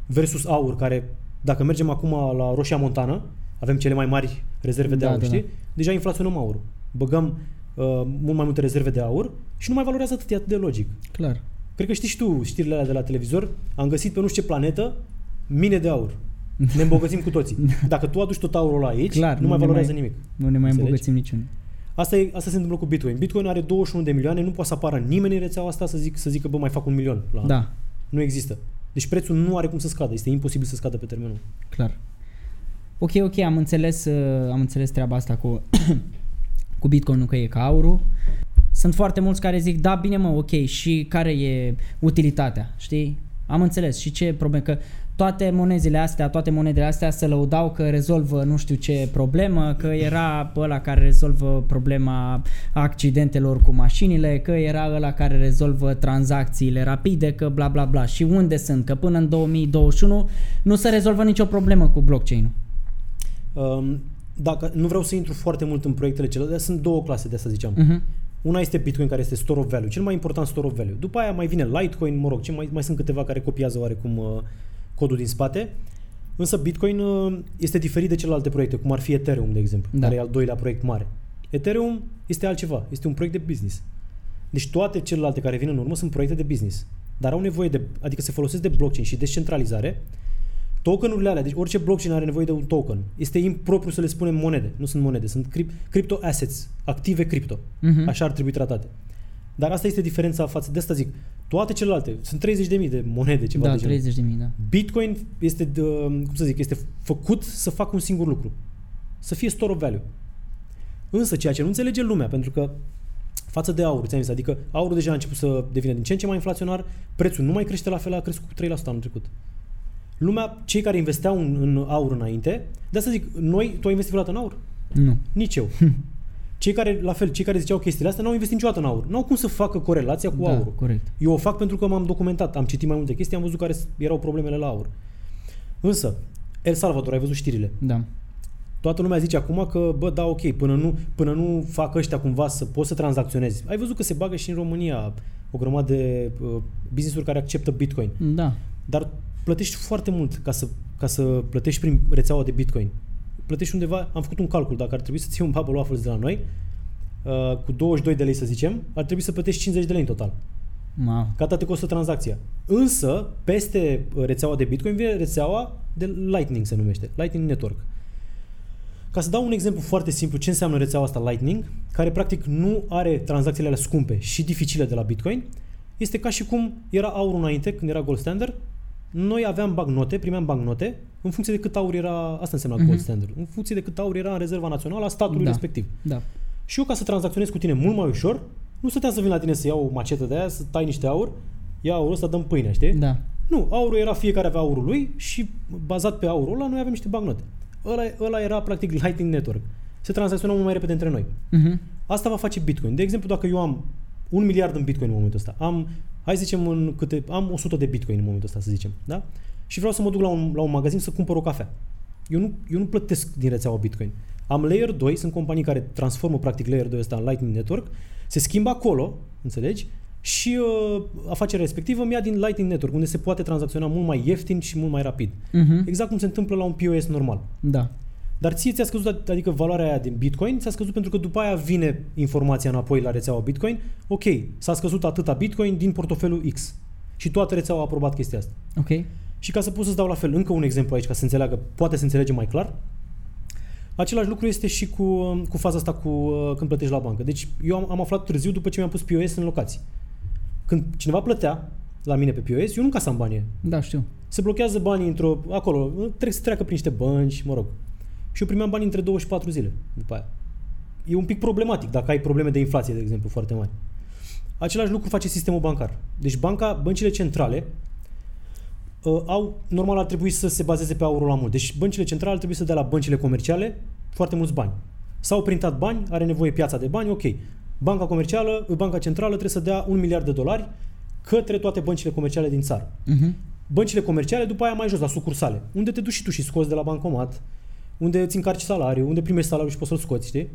versus aur, care, dacă mergem acum la Roșia Montană, avem cele mai mari rezerve de Da, aur, da, știi? da. Deja inflaționăm aurul. Băgăm uh, mult mai multe rezerve de aur și nu mai valorează atât, e atât de logic. Clar. Cred că știi și tu știrile alea de la televizor. Am găsit pe nu știu ce planetă mine de aur. Ne îmbogățim cu toții. Dacă tu aduci tot aurul ăla aici, Clar, nu, nu mai ne valorează mai- nimic. Nu ne mai Înțelegi? îmbogățim niciun. Asta, e, asta se întâmplă cu Bitcoin. Bitcoin are 21 de milioane, nu poate să apară nimeni în rețeaua asta să, zic, să zică, bă, mai fac un milion la an. Da, Nu există. Deci prețul nu are cum să scadă. Este imposibil să scadă pe termen lung. clar. Ok, ok, am înțeles, uh, am înțeles treaba asta cu, cu Bitcoin, că e ca aurul. Sunt foarte mulți care zic, da, bine mă, ok, și care e utilitatea, știi? Am înțeles și ce probleme, că toate monezile astea, toate monedele astea se lăudau că rezolvă nu știu ce problemă, că era ăla care rezolvă problema accidentelor cu mașinile, că era ăla care rezolvă tranzacțiile rapide, că bla bla bla. Și unde sunt? Că până în 2021 nu se rezolvă nicio problemă cu blockchain-ul. Um, dacă nu vreau să intru foarte mult în proiectele celelalte, dar sunt două clase de asta ziceam. Uh-huh. Una este Bitcoin care este store of value, cel mai important store of value. După aia mai vine Litecoin, mă rog, ce mai, mai sunt câteva care copiază oarecum uh, codul din spate. Însă Bitcoin uh, este diferit de celelalte proiecte, cum ar fi Ethereum, de exemplu, Da. care e al doilea proiect mare. Ethereum este altceva, este un proiect de business. Deci toate celelalte care vin în urmă sunt proiecte de business, dar au nevoie de, adică se folosesc de blockchain și descentralizare. Tokenurile alea, deci orice blockchain are nevoie de un token. Este impropriu să le spunem monede, nu sunt monede, sunt cryp- crypto assets, active cripto. Mhm. Așa ar trebui tratate. Dar asta este diferența față de asta zic. Toate celelalte, sunt 30.000 de monede, ceva Da, de genul. 30 de mii, da. Bitcoin este, de, cum să zic, este făcut să facă un singur lucru. Să fie store of value. Însă ceea ce nu înțelege lumea, pentru că față de aur, ți-am zis, adică aurul deja a început să devină din ce în ce mai inflaționar, prețul nu mai crește la fel, a crescut cu 3% anul trecut. Lumea, cei care investeau în, în aur înainte, de asta zic, noi, tu ai investit vreodată în aur? Nu. Nici eu. Cei care, la fel, cei care ziceau chestiile astea, n-au investit niciodată în aur. N-au cum să facă corelația cu da, aurul. corect. Eu o fac pentru că m-am documentat, am citit mai multe chestii, am văzut care erau problemele la aur. Însă, El Salvador, ai văzut știrile. Da. Toată lumea zice acum că, bă, da, ok, până nu, până nu fac ăștia cumva să poți să tranzacționezi. Ai văzut că se bagă și în România o grămadă de uh, business-uri care acceptă Bitcoin. Da. Dar plătești foarte mult ca să, ca să plătești prin rețeaua de Bitcoin. Plătești undeva, am făcut un calcul, dacă ar trebui să ții un bubble waffles de la noi, uh, cu 22 de lei să zicem, ar trebui să plătești 50 de lei în total. Ma. Ca atât te costă tranzacția. Însă, peste uh, rețeaua de Bitcoin vine rețeaua de Lightning se numește, Lightning Network. Ca să dau un exemplu foarte simplu ce înseamnă rețeaua asta Lightning, care practic nu are tranzacțiile alea scumpe și dificile de la Bitcoin, este ca și cum era aur înainte, când era gold standard, noi aveam bagnote, primeam bagnote, în funcție de cât aur era, asta înseamnă Mhm. gold standard, în funcție de cât aur era în rezerva națională a statului Da. respectiv. Da. Și eu ca să tranzacționez cu tine mult mai ușor, nu stăteam să vin la tine să iau o macetă de aia, să tai niște aur, ia aurul ăsta, dăm pâine, știi? Da. Nu, aurul era, fiecare avea aurul lui și bazat pe aurul ăla, noi avem niște bagnote. Ăla, ăla era practic Lightning Network. Se tranzacționa mult mai repede între noi. Mhm. Asta va face Bitcoin. De exemplu, dacă eu am un miliard în Bitcoin în momentul ăsta, am, hai să zicem, în câte, am 100 de Bitcoin în momentul ăsta, să zicem, da? Și vreau să mă duc la un, la un magazin să cumpăr o cafea. Eu nu, eu nu plătesc din rețeaua Bitcoin. Am Layer 2, sunt companii care transformă practic Layer 2 ăsta în Lightning Network, se schimbă acolo, înțelegi? Și uh, afacerea respectivă mi-a din Lightning Network, unde se poate tranzacționa mult mai ieftin și mult mai rapid. Mhm. Exact cum se întâmplă la un POS normal. Da. Dar ție ți-a scăzut, adică valoarea aia din Bitcoin ți-a scăzut pentru că după aia vine informația înapoi la rețeaua Bitcoin. Ok, s-a scăzut atâta Bitcoin din portofelul X. Și toată rețeaua a aprobat chestia asta. Ok. Și ca să pot să-ți dau la fel încă un exemplu aici, ca să înțeleagă, poate să înțelege mai clar, același lucru este și cu, cu faza asta cu uh, când plătești la bancă. Deci eu am, am aflat târziu după ce mi-am pus POS în locații. Când cineva plătea la mine pe POS, eu nu casam banii. Da, știu. Se blochează banii într-o... acolo, trebuie să treacă prin niște bănci, mă rog. Și eu primeam bani între 2 și 4 zile după aia. E un pic problematic dacă ai probleme de inflație, de exemplu, foarte mari. Același lucru face sistemul bancar. Deci banca, băncile centrale uh, au, normal ar trebui să se bazeze pe aurul la mult. Deci băncile centrale ar trebui să dea la băncile comerciale foarte mulți bani. S-au printat bani, are nevoie piața de bani, ok. Banca comercială, banca centrală trebuie să dea un miliard de dolari către toate băncile comerciale din țară Mhm. băncile comerciale, după aia mai jos, la sucursale, unde te duci și tu și scoți de la bancomat, unde îți încarci salariul, unde primești salariul și poți să-l scoți, știi?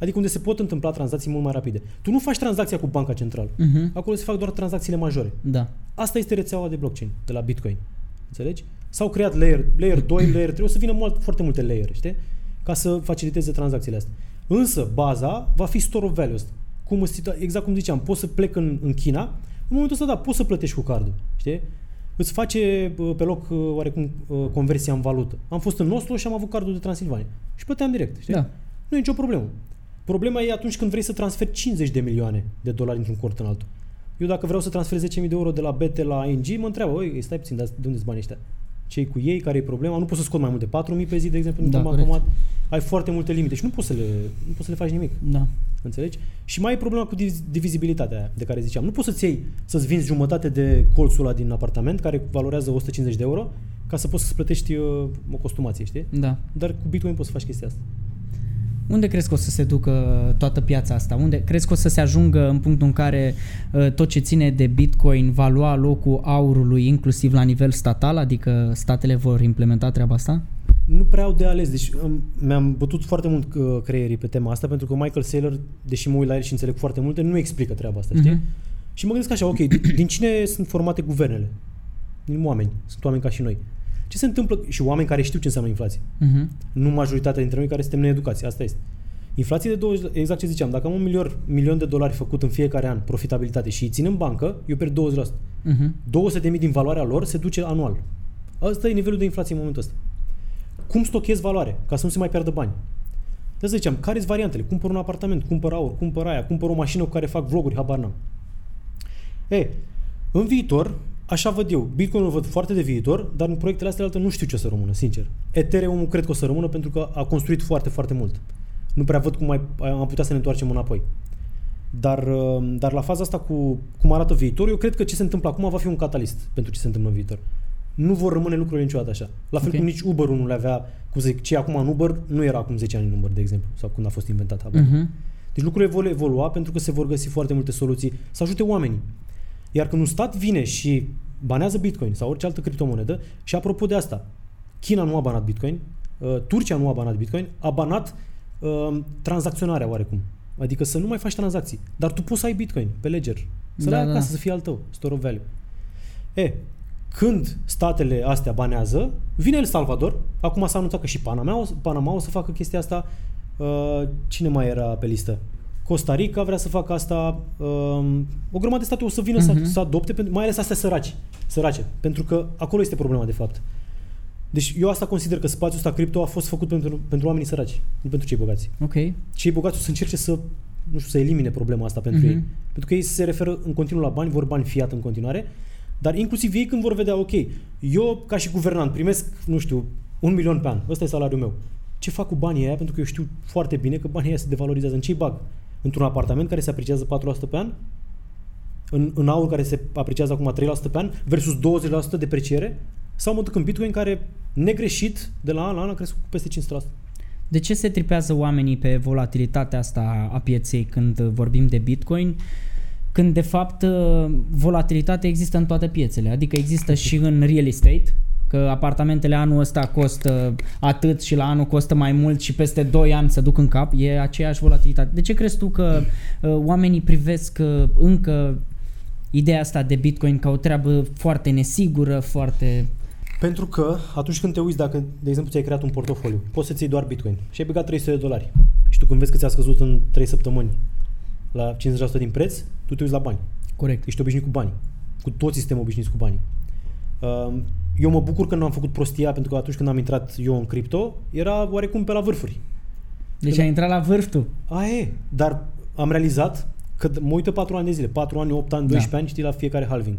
Adică unde se pot întâmpla tranzacții mult mai rapide. Tu nu faci tranzacția cu banca centrală. Mhm. Acolo se fac doar tranzacțiile majore. Da. Asta este rețeaua de blockchain de la Bitcoin. Înțelegi? S-au creat layer, layer 2, layer 3, o să vină mult, foarte multe layere, știi? Ca să faciliteze tranzacțiile astea. Însă, baza va fi store of value ăsta. Cum, îți situa- exact cum ziceam, poți să plec în, în China, în momentul ăsta, da, poți să plătești cu cardul, știi? Îți face bă, pe loc uh, oarecum uh, conversia în valută. Am fost în Oslo și am avut cardul de Transilvania. Și plăteam direct, știi? Da. Nu e nicio problemă. Problema e atunci când vrei să transferi 50 de milioane de dolari într-un cort în altul. Eu dacă vreau să transfer 10.000 de euro de la BT la ING, mă întreabă, oi, stai puțin, dar de unde sunt banii ăștia? Cei cu ei, care e problema. Nu poți să scot mai mult de 4000 pe zi, de exemplu, Da, într-un corect. bancomat. Ai foarte multe limite și nu poți să le, nu poți să le faci nimic. Da. Înțelegi? Și mai e problema cu diviz- divizibilitatea aia de care ziceam. Nu poți să-ți iei, să-ți vinzi jumătate de colțul ăla din apartament, care valorează 150 de euro, ca să poți să-ți plătești uh, o costumație, știi? Da. Dar cu Bitcoin poți să faci chestia asta. Unde crezi că o să se ducă toată piața asta? Unde crezi că o să se ajungă în punctul în care uh, tot ce ține de Bitcoin va lua locul aurului inclusiv la nivel statal, adică statele vor implementa treaba asta? Nu prea au de ales, deci um, mi-am bătut foarte mult uh, creierii pe tema asta, pentru că Michael Saylor, deși mă uit la el și înțeleg foarte multe, nu explică treaba asta, știi? Mhm. Și mă gândesc așa, ok, din, din cine sunt formate guvernele? Din oameni, sunt oameni ca și noi. Ce se întâmplă? Și oameni care știu ce înseamnă inflație. Mhm. Nu majoritatea dintre noi care suntem needucați, asta este. Inflație de 20, exact ce ziceam, dacă am un milion, milion de dolari făcut în fiecare an profitabilitate și îi țin în bancă, eu pierd 20%. Mhm. 200.000 din valoarea lor se duce anual. Asta e nivelul de inflație în momentul ăsta. Cum stochez valoare? Ca să nu se mai pierdă bani. De asta ziceam, care sunt variantele? Cumpăr un apartament, cumpăr aur, cumpăr aia, cumpăr o mașină cu care fac vloguri, habar n-am. E, în viitor, așa văd eu, Bitcoin-ul văd foarte de viitor, dar în proiectele astea alte nu știu ce o să rămână, sincer. Ethereum cred că o să rămână pentru că a construit foarte, foarte mult. Nu prea văd cum mai am putea să ne întoarcem înapoi. Dar, uh, dar la faza asta cu cum arată viitorul, eu cred că ce se întâmplă acum va fi un catalist pentru ce se întâmplă în viitor. Nu vor rămâne lucrurile niciodată așa. La fel Ok. cum nici Uber-ul nu le avea, cum să zic, ce e acum în Uber, nu era acum 10 ani în Uber, de exemplu, sau când a fost inventat. habar n-am. Mhm. Deci lucrurile vor evolua pentru că se vor găsi foarte multe soluții să ajute oamenii. Iar când un stat vine și banează Bitcoin sau orice altă criptomonedă, și apropo de asta, China nu a banat Bitcoin, uh, Turcia nu a banat Bitcoin, a banat uh, tranzacționarea oarecum. Adică să nu mai faci tranzacții. Dar tu poți să ai Bitcoin pe Ledger. Să Da, le ai da, acasă, da. să fie al tău, store of value. E, când statele astea banează, vine El Salvador, acum s-a anunțat că și Panama, o- Panama o să facă chestia asta, uh, cine mai era pe listă? Costa Rica vrea să facă asta, um, o grămadă de state o să vină Mhm. să, să adopte, pentru- mai ales astea săraci, sărace, pentru că acolo este problema de fapt. Deci eu asta consider că spațiul ăsta cripto a fost făcut pentru, pentru oamenii săraci, nu pentru cei bogați. Ok. Cei bogați o să încerce să, nu știu, să elimine problema asta pentru Mhm. ei. Pentru că ei se referă în continuu la bani, vor bani fiat în continuare, dar inclusiv ei când vor vedea, ok, eu ca și guvernant primesc, nu știu, un milion pe an, ăsta e salariul meu. Ce fac cu banii aia? Pentru că eu știu foarte bine că banii aia se devalorizează. În ce bag? Într-un apartament care se apreciază 4% pe an? În, în aur care se apreciază acum 3% pe an versus 20% depreciere? Sau mă duc în Bitcoin care, negreșit, de la an la an a crescut cu peste 500%? De ce se tripează oamenii pe volatilitatea asta a pieței când vorbim de Bitcoin? Când de fapt volatilitatea există în toate piețele, adică există și în real estate, că apartamentele anul ăsta costă atât și la anul costă mai mult și peste 2 ani se duc în cap, e aceeași volatilitate. De ce crezi tu că uh, oamenii privesc uh, încă ideea asta de Bitcoin ca o treabă foarte nesigură, foarte... Pentru că atunci când te uiți, dacă, de exemplu, ți-ai creat un portofoliu, poți să-ți iei doar Bitcoin și ai băgat 300 de dolari. Și tu când vezi că ți-a scăzut în 3 săptămâni la 50% din preț, tu te uiți la bani. Corect. Ești obișnuit cu banii. Cu toți suntem obișnuiți cu banii. Um, Eu mă bucur că nu am făcut prostia, pentru că atunci când am intrat eu în cripto, era oarecum pe la vârfuri. Deci ai intrat la vârf tu. A, e, dar am realizat că mă uită 4 ani de zile, 4 ani, 8 ani, 12 ani, știi, la fiecare halving.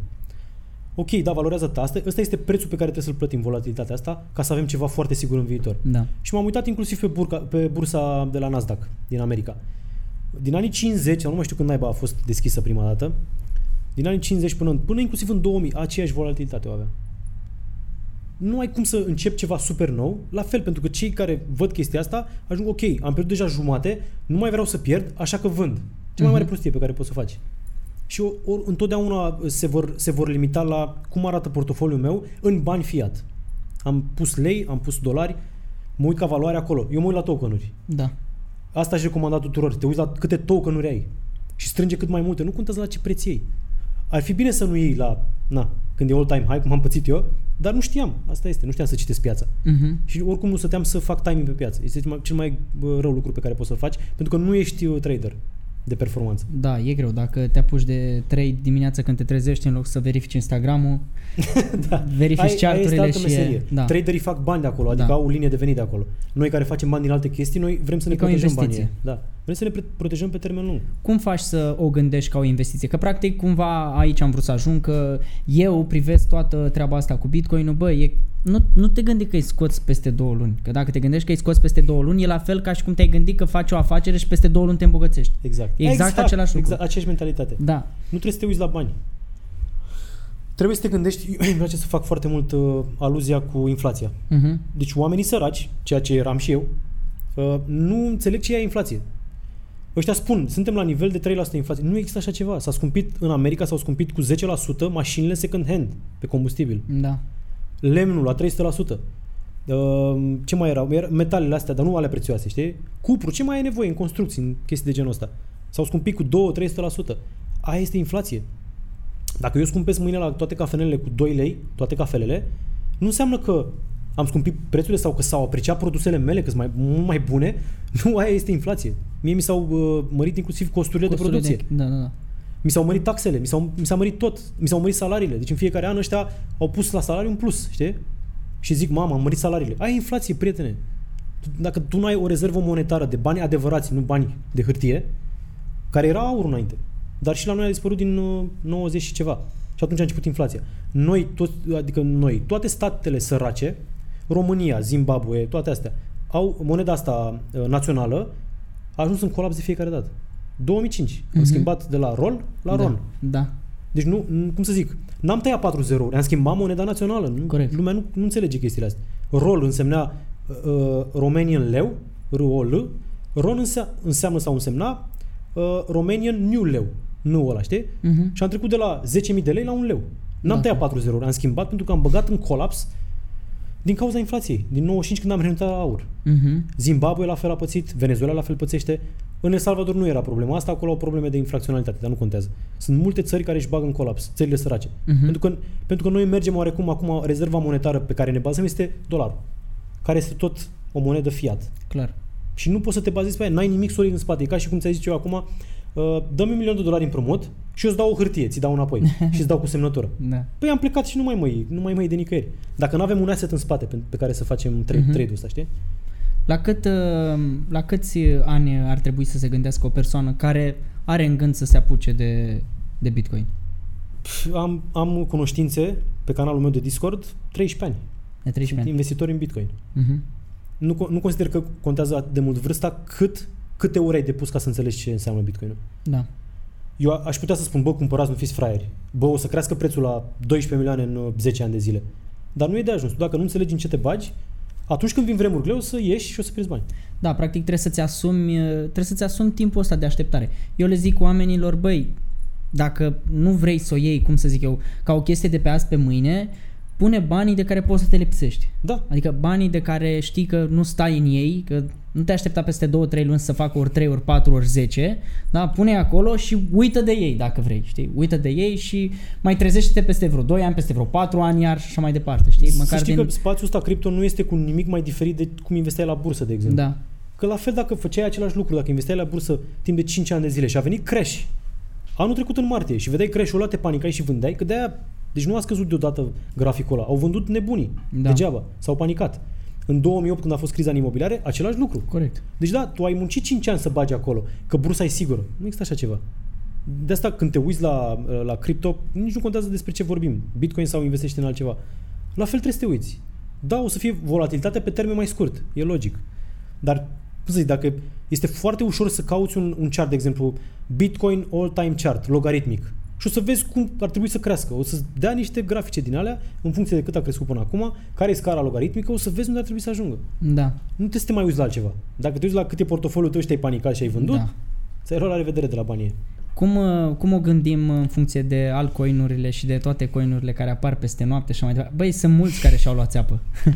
Ok, da, valorează ta asta. Ăsta este prețul pe care trebuie să-l plătim, volatilitatea asta, ca să avem ceva foarte sigur în viitor. Da. Și m-am uitat inclusiv pe, burca, pe bursa de la Nasdaq din America. Din anii 50, sau nu mai știu când naiba a fost deschisă prima dată, din anii 50 până, în- până inclusiv în 2000, aceeași volatilitate o avea. Nu ai cum să încep ceva super nou, la fel, pentru că cei care văd chestia asta ajung, ok, am pierdut deja jumate, nu mai vreau să pierd, așa că vând. Cea mai mare Mhm. prostie pe care poți să o faci. Și o, or, întotdeauna se vor, se vor limita la cum arată portofoliul meu în bani fiat. Am pus lei, am pus dolari, mă uit ca valoare acolo. Eu mă uit la tokenuri. Da. Asta aș recomanda tuturor. Te uiți la câte tokenuri ai și strânge cât mai multe. Nu contează la ce preț iei. Ar fi bine să nu iei la, na, când e all time high, cum am pățit eu, dar nu știam. Asta este, nu știam să citesc piața. Mhm. Și oricum nu stăteam să fac timing pe piață. Este cel mai, cel mai bă, rău lucru pe care poți să-l faci, pentru că nu ești uh, trader de performanță. Da, e greu. Dacă te apuci de 3 dimineața când te trezești, în loc să verifici Instagram-ul, da. verifici Aia, aia este charturile altă și meserie. e... Da. Traderii fac bani de acolo, adică Da. au o linie de venit de acolo. Noi care facem bani din alte chestii, noi vrem să ne E ca o protejăm investiție. banii. Da. Vrem să ne pre- protejăm pe termen lung. Cum faci să o gândești ca o investiție? Că practic cumva aici am vrut să ajung că eu privesc toată treaba asta cu Bitcoin-ul, bă, e, nu, nu te gândi că îi scoți peste două luni. Că dacă te gândești că îi scoți peste două luni, e la fel ca și cum te-ai gândit că faci o afacere și peste două luni te îmbogățești. Exact. Exact același lucru. Exact, aceeași mentalitate. Da. Nu trebuie să te uiți la bani. Trebuie să te gândești, îmi place să fac foarte mult uh, aluzia cu inflația. Uh-huh. Deci oamenii săraci, ceea ce eram și eu, uh, nu înțeleg ce e inflație. Ăștia spun, suntem la nivel de 3% inflație. Nu există așa ceva. S-a scumpit în America, s-au scumpit cu 10% mașinile second hand pe combustibil. Da. Lemnul la 300%. Uh, ce mai erau? Era- Metalele astea, dar nu ale prețioase, știi? Cupru, ce mai ai nevoie în construcții, în chestii de genul ăsta? S-au scumpit cu 2-300%. Aia este inflație. Dacă eu scumpesc mâine la toate cafenelele cu 2 lei, toate cafelele, nu înseamnă că am scumpit prețurile sau că s-au apreciat produsele mele, că sunt mai, mult mai bune. Nu, aia este inflație. Mie mi s-au uh, mărit inclusiv costurile, Costurile de producție. Da, da, da. Mi s-au mărit taxele, mi, s-au, mi s-a mărit tot, mi s-au mărit salariile. Deci în fiecare an ăștia au pus la salariu un plus, știi? Și zic, mama, am mărit salariile. Ai inflație, prietene. Tu- Dacă tu nu ai o rezervă monetară de bani adevărați, nu bani de hârtie, care era aur înainte, dar și la noi a dispărut din uh, 90 și ceva. Și atunci a început inflația. Noi, toți, adică noi, toate statele sărace, România, Zimbabwe, toate astea, au moneda asta uh, națională, a ajuns în colaps de fiecare dată. 2005. Am Mhm. schimbat de la ROL la da. RON. Da. Deci nu, nu- cum să zic, n-am tăiat 4 0 am schimbat moneda națională. Nu, Corect. Lumea nu, nu înțelege chestiile astea. ROL însemna uh, Romanian leu, ROL, RON însea, înseamnă sau însemna uh, Romanian new leu, nu ăla, știi? Uh-huh. Și am trecut de la 10.000 de lei la un leu. N-am Da. tăiat 4 0 am schimbat pentru că am băgat în colaps din cauza inflației, din 95 când am renunțat la aur. Uh-huh. Zimbabwe la fel a pățit, Venezuela la fel pățește. În El Salvador nu era problema asta, acolo au probleme de infracționalitate, dar nu contează. Sunt multe țări care își bagă în colaps, țările sărace. Mhm. Pentru, că, pentru că noi mergem oarecum acum, rezerva monetară pe care ne bazăm este dolarul, care este tot o monedă fiat. Clar. Și nu poți să te bazezi pe aia, n-ai nimic solid în spate. E ca și cum ți-ai zis eu acum, uh, dă-mi un milion de dolari împrumut și eu îți dau o hârtie, ți dau înapoi și îți dau cu semnătură. Da. Păi am plecat și nu mai mă iei, nu mai mă iei de nicăieri. Dacă nu avem un asset în spate pe, pe care să facem trade, Mhm. trade-ul ăsta, știi? La, cât, uh, la câți ani ar trebui să se gândească o persoană care are în gând să se apuce de, de Bitcoin? Am, am cunoștințe pe canalul meu de Discord, 13 ani. De 13 ani. Investitori în Bitcoin. Uh-huh. Nu, co- nu consider că contează atât de mult vârsta cât câte ore ai depus ca să înțelegi ce înseamnă Bitcoin. Da. Eu a- aș putea să spun, bă, cumpărați, nu fiți fraieri. Bă, o să crească prețul la 12 milioane în uh, 10 ani de zile. Dar nu e de ajuns. Tu Dacă nu înțelegi în ce te bagi, atunci când vin vremuri greu, o să ieși și o să pierzi bani. Da, practic trebuie să-ți asumi, uh, trebuie să-ți asumi timpul ăsta de așteptare. Eu le zic oamenilor, băi, dacă nu vrei să o iei, cum să zic eu, ca o chestie de pe azi pe mâine, pune banii de care poți să te lipsești. Da, Adică banii de care știi că nu stai în ei, că nu te aștepta peste 2-3 luni să facă ori 3, ori 4, ori 10, da? pune acolo și uită de ei dacă vrei, știi? Uită de ei și mai trezește-te peste vreo 2 ani, peste vreo 4 ani iar și așa mai departe, știi? să Măcar știi din... că spațiul ăsta cripto nu este cu nimic mai diferit de cum investeai la bursă, de exemplu. Da, Că la fel dacă făceai același lucru, dacă investeai la bursă timp de 5 ani de zile și a venit crash anul trecut în martie și vedeai crash-ul ăla, te panicai și vândeai, că de-aia, deci nu a scăzut deodată graficul ăla, au vândut nebunii, Da. degeaba, s-au panicat. În 2008 când a fost criza în imobiliare, același lucru. corect. Deci da, tu ai muncit 5 ani să bagi acolo, că bursa e sigură. Nu există așa ceva. De asta când te uiți la, la cripto, nici nu contează despre ce vorbim. Bitcoin sau investești în altceva. La fel trebuie să te uiți. Da, o să fie volatilitate pe termen mai scurt. E logic. Dar, cum să zic, dacă este foarte ușor să cauți un, un chart, de exemplu, Bitcoin all-time chart, logaritmic, și o să vezi cum ar trebui să crească. O să dea niște grafice din alea, în funcție de cât a crescut până acum, care e scara logaritmică, o să vezi unde ar trebui să ajungă. Da, Nu trebuie să te mai uiți la altceva. Dacă te uiți la cât e portofoliul tău și te-ai panicat și ai vândut, da. da. ți-ai luat la revedere de la banii. Cum, uh, cum o gândim în funcție de altcoinurile și de toate coinurile care apar peste noapte și așa mai departe? Băi, sunt mulți care și-au luat țeapă.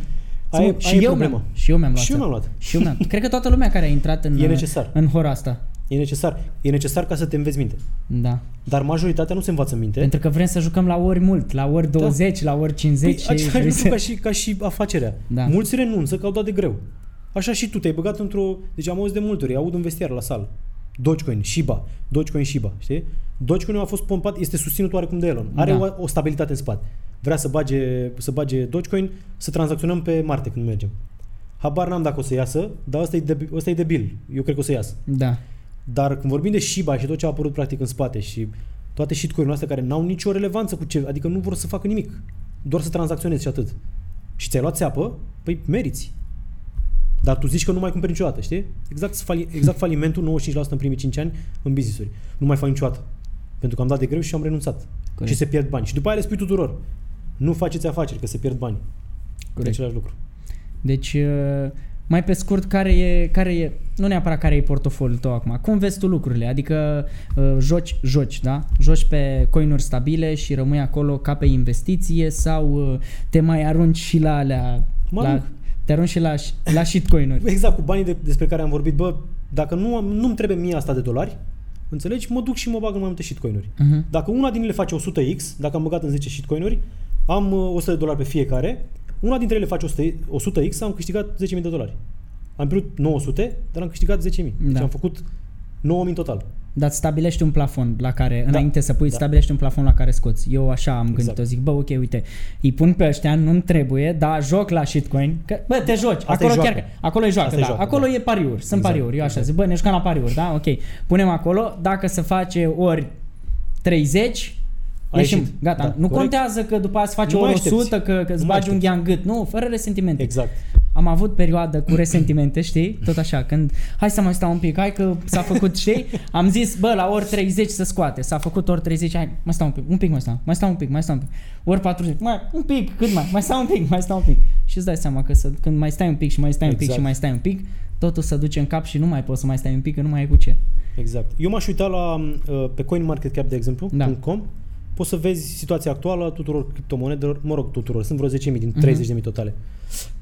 Aia, e- și, aia e eu problema. mi-am, și eu mi-am luat Și eu țeapă. mi-am luat. Și eu mi-am. Cred că toată lumea care a intrat în, E necesar. în hora asta. E necesar. E necesar ca să te înveți minte. Da. Dar majoritatea nu se învață minte. Pentru că vrem să jucăm la ori mult, la ori 20, la ori 50 Da. Păi, și același lucru trebuie ca să... și, ca și afacerea. Da. Mulți renunță că au dat de greu. Așa și tu te-ai băgat într-o... Deci am auzit de multe ori, aud în vestiar la sală. Dogecoin, Shiba, Dogecoin, Shiba, știi? Dogecoin a fost pompat, este susținut oarecum de Elon. Are Da. o, o stabilitate în spate. Vrea să bage, să bage Dogecoin, să tranzacționăm pe Marte când mergem. Habar n-am dacă o să iasă, dar ăsta e, de, ăsta e debil. Eu cred că o să iasă. Da. Dar când vorbim de Shiba și tot ce a apărut practic în spate și toate shitcoin-urile astea care n-au nicio relevanță cu ce, adică nu vor să facă nimic, doar să tranzacționezi și atât. Și ți-ai luat țeapă, păi meriți. Dar tu zici că nu mai cumperi niciodată, știi? Exact, fali, exact falimentul 95% în primii 5 ani în business-uri. Nu mai fac niciodată. Pentru că am dat de greu și am renunțat. Corect. Și se pierd bani. Și după aia le spui tuturor. Nu faceți afaceri, că se pierd bani. E Corect. același lucru. Deci, uh, mai pe scurt, care e, care e, nu neapărat care e portofoliul tău acum, cum vezi tu lucrurile? Adică uh, joci, joci, da? Joci pe coinuri stabile și rămâi acolo ca pe investiție sau uh, te mai arunci și la alea, Mă la, arunc. te arunci și la, la shitcoin-uri. Exact, cu banii de, despre care am vorbit, bă, dacă nu am, nu-mi trebuie mie asta de dolari, înțelegi, mă duc și mă bag în mai multe shitcoin-uri. Uh-huh. Dacă una din ele face 100x, dacă am băgat în 10 shitcoin-uri, am uh, 100 de dolari pe fiecare, una dintre ele face 100, 100x, am câștigat 10.000 de dolari. Am pierdut 900, dar am câștigat 10.000. Deci Da. am făcut 9.000 în total. Dar îți stabilești un plafon la care, înainte să pui, da. stabilești un plafon la care scoți. Eu așa am gândit-o, Exact. zic, bă, ok, uite, îi pun pe ăștia, nu-mi trebuie, dar joc la shitcoin, că, bă, te joci, Asta acolo e chiar, joacă. că- acolo e joacă, Asta e da, joacă, acolo da. e pariuri, sunt Exact, pariuri, eu așa exact. zic, bă, ne jucăm la pariuri, da, ok, punem acolo, dacă se face ori 30, A ieșim, ieșit. gata, Da, nu corect. contează că după aia se face Nu mai ori aștepți. 100, că, că îți Nu bagi mai unghia în gât, nu, fără resentimente. Exact. Am avut perioadă cu resentimente, știi? Tot așa, când hai să mai stau un pic, hai că s-a făcut, știi? Am zis, bă, la ori 30 să scoate. S-a făcut ori 30, hai, mai stau un pic, un pic mai stau, mai stau un pic, mai stau un pic. Ori 40, mai, un pic, cât mai, mai stau un pic, mai stau un pic. Și îți dai seama că să, când mai stai un pic și mai stai un pic Exact. și mai stai un pic, totul se duce în cap și nu mai poți să mai stai un pic, că nu mai ai cu ce. Exact. Eu m-aș uita la, uh, pe CoinMarketCap, de exemplu, Da. .com, poți să vezi situația actuală a tuturor criptomonedelor, mă rog, tuturor, sunt vreo 10.000 din Mhm. 30.000 totale.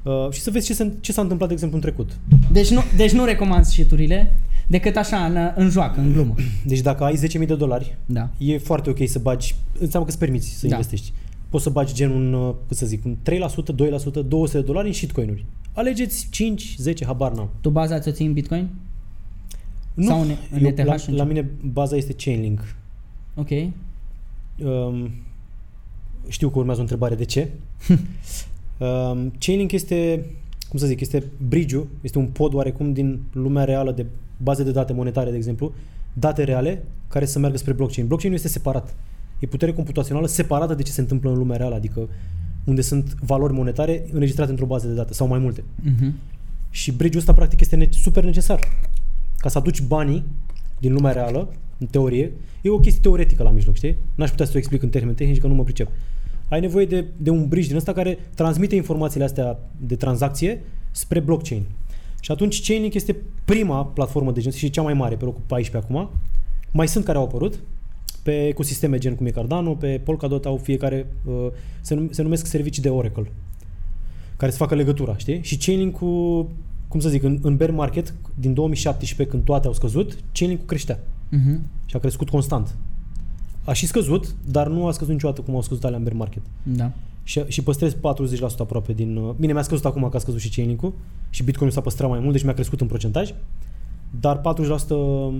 Uh, și să vezi ce, se, ce s-a întâmplat, de exemplu, în trecut. Deci nu, deci nu recomand shiturile decât așa, în, în joacă, în glumă. Deci dacă ai 10.000 de dolari, Da. e foarte ok să bagi, înseamnă că îți permiți să Da. investești. Poți să bagi gen un, uh, cât să zic, un 3%, 2%, 200 de dolari în shitcoin-uri. Alegeți 5, 10, habar n-am. Tu baza ți-o ții în Bitcoin? Nu, Sau în- în eu, ETH la, și în la ce? mine baza este Chainlink. Ok. Um, știu că urmează o întrebare de ce. um, Chainlink este, cum să zic, este bridge este un pod oarecum din lumea reală de baze de date monetare, de exemplu, date reale care să meargă spre blockchain. Blockchain este separat. E putere computațională separată de ce se întâmplă în lumea reală, adică unde sunt valori monetare înregistrate într-o bază de date sau mai multe. Mhm. Și bridge-ul ăsta practic este ne- super necesar. Ca să aduci banii din lumea reală, în teorie, e o chestie teoretică la mijloc, știi? N-aș putea să o explic în termeni tehnici că nu mă pricep. Ai nevoie de, de un bridge din ăsta care transmite informațiile astea de tranzacție spre blockchain. Și atunci Chainlink este prima platformă de gen și cea mai mare, pe locul 14 acum. Mai sunt care au apărut pe ecosisteme gen cum e Cardano, pe Polkadot au fiecare, uh, se, num- se numesc servicii de Oracle care să facă legătura, știi? Și Chainlink-ul, cum să zic, în, în bear market, din 2017, când toate au scăzut, Chainlink-ul creștea Mhm. și a crescut constant. A și scăzut, dar nu a scăzut niciodată cum au scăzut alea în bear market. Da. Și, și păstrez 40% aproape din... uh, Bine, mi-a scăzut acum că a scăzut și Chainlink-ul și Bitcoin s-a păstrat mai mult, deci mi-a crescut în procentaj, dar 40%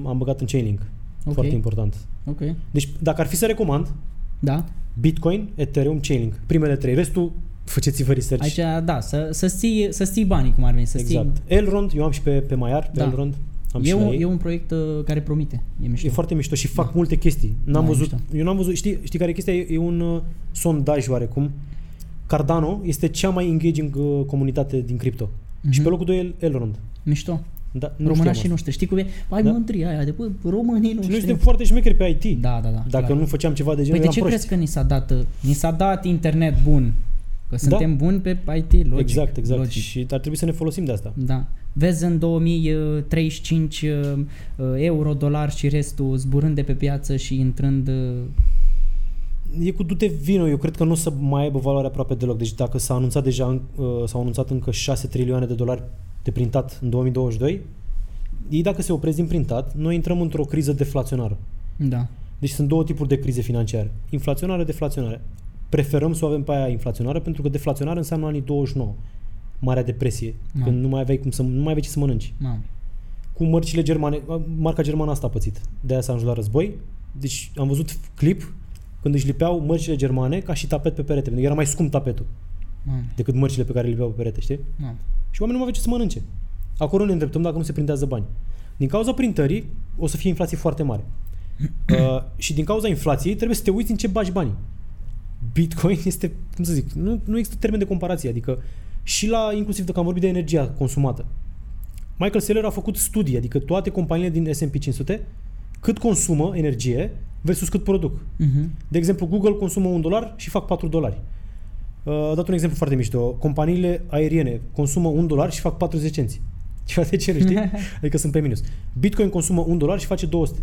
am băgat în Chainlink. Ok. Foarte important. Ok. Deci, dacă ar fi să recomand, Da. Bitcoin, Ethereum, Chainlink. Primele trei. Restul, faceți-vă research. Aici, da, să, să, ții, să ții banii, cum ar veni, să Exact. ții... Elrond, eu am și pe, pe Maiar, pe Da. Elrond. Am E și la un, ei. e un proiect uh, care promite. E mișto. E foarte mișto și fac Da. multe chestii. N-am Da, e văzut, mișto. eu n-am văzut, știi, știi care e chestia? E, e un uh, sondaj oarecum. Cardano este cea mai engaging uh, comunitate din cripto. Mhm. Și pe locul 2 e Elrond. Mișto. Da, nu Românașii știam noștri. Știi cum e? Ai Da. mândria aia de bă, românii asta. Și noi noștri. suntem foarte șmecheri pe IT. Da, da, da. Dacă clar. nu făceam ceva de genul, Păi de eram ce proști. crezi că ni s-a dat, uh, ni s-a dat internet bun? Că suntem buni pe IT, logic. exact, exact. Logic. Și ar trebui să ne folosim de asta. Da. Vezi în 2035 uh, uh, euro, dolar și restul zburând de pe piață și intrând uh, E cu dute vino, eu cred că nu o să mai aibă valoare aproape deloc. Deci dacă s-a anunțat deja, uh, s-au anunțat încă 6 trilioane de dolari de printat în 2022, ei dacă se opresc din printat, noi intrăm într-o criză deflaționară. da. Deci sunt două tipuri de crize financiare. Inflaționare, deflaționare. Preferăm să o avem pe aia inflaționară pentru că deflaționare înseamnă anii 29. Marea depresie. Da. Când nu mai aveai cum să, nu mai aveai ce să mănânci. Mamă. Cu mărcile germane, marca germană asta a pățit. De aia s-a ajuns la război. Deci am văzut clip când își lipeau mărcile germane ca și tapet pe perete. Pentru că era mai scump tapetul Mamă. decât mărcile pe care le lipeau pe perete, știi? Mamă. Și oamenii nu mai aveau ce să mănânce. Acolo ne îndreptăm dacă nu se printează bani. Din cauza printării, o să fie inflație foarte mare. Uh, și din cauza inflației trebuie să te uiți în ce bagi banii. Bitcoin este, cum să zic, nu, nu există termen de comparație, adică și la, inclusiv dacă am vorbit de energia consumată. Michael Saylor a făcut studii, adică toate companiile din S&P 500, cât consumă energie versus cât produc. Mhm. De exemplu, Google consumă un dolar și fac 4 dolari. Uh, Am dat un exemplu foarte mișto. Companiile aeriene consumă un dolar și fac 40 cenți. Ceva de ce știi? Adică sunt pe minus. Bitcoin consumă un dolar și face 200.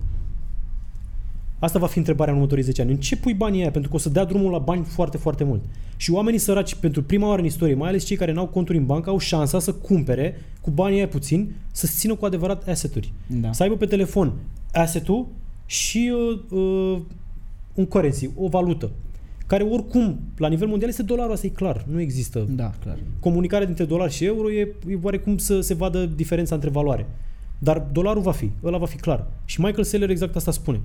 Asta va fi întrebarea în următorii 10 ani. În ce pui banii aia? Pentru că o să dea drumul la bani foarte, foarte mult. Și oamenii săraci, pentru prima oară în istorie, mai ales cei care n-au conturi în bancă, au șansa să cumpere cu banii aia puțin, să țină cu adevărat asset-uri. Da. Să aibă pe telefon asset-ul și uh, uh, un currency, o valută, care oricum, la nivel mondial, este dolarul, asta e clar, nu există. Da, clar. Comunicarea dintre dolar și euro e, e oarecum să se vadă diferența între valoare. Dar dolarul va fi, ăla va fi clar. Și Michael Saylor exact asta spune.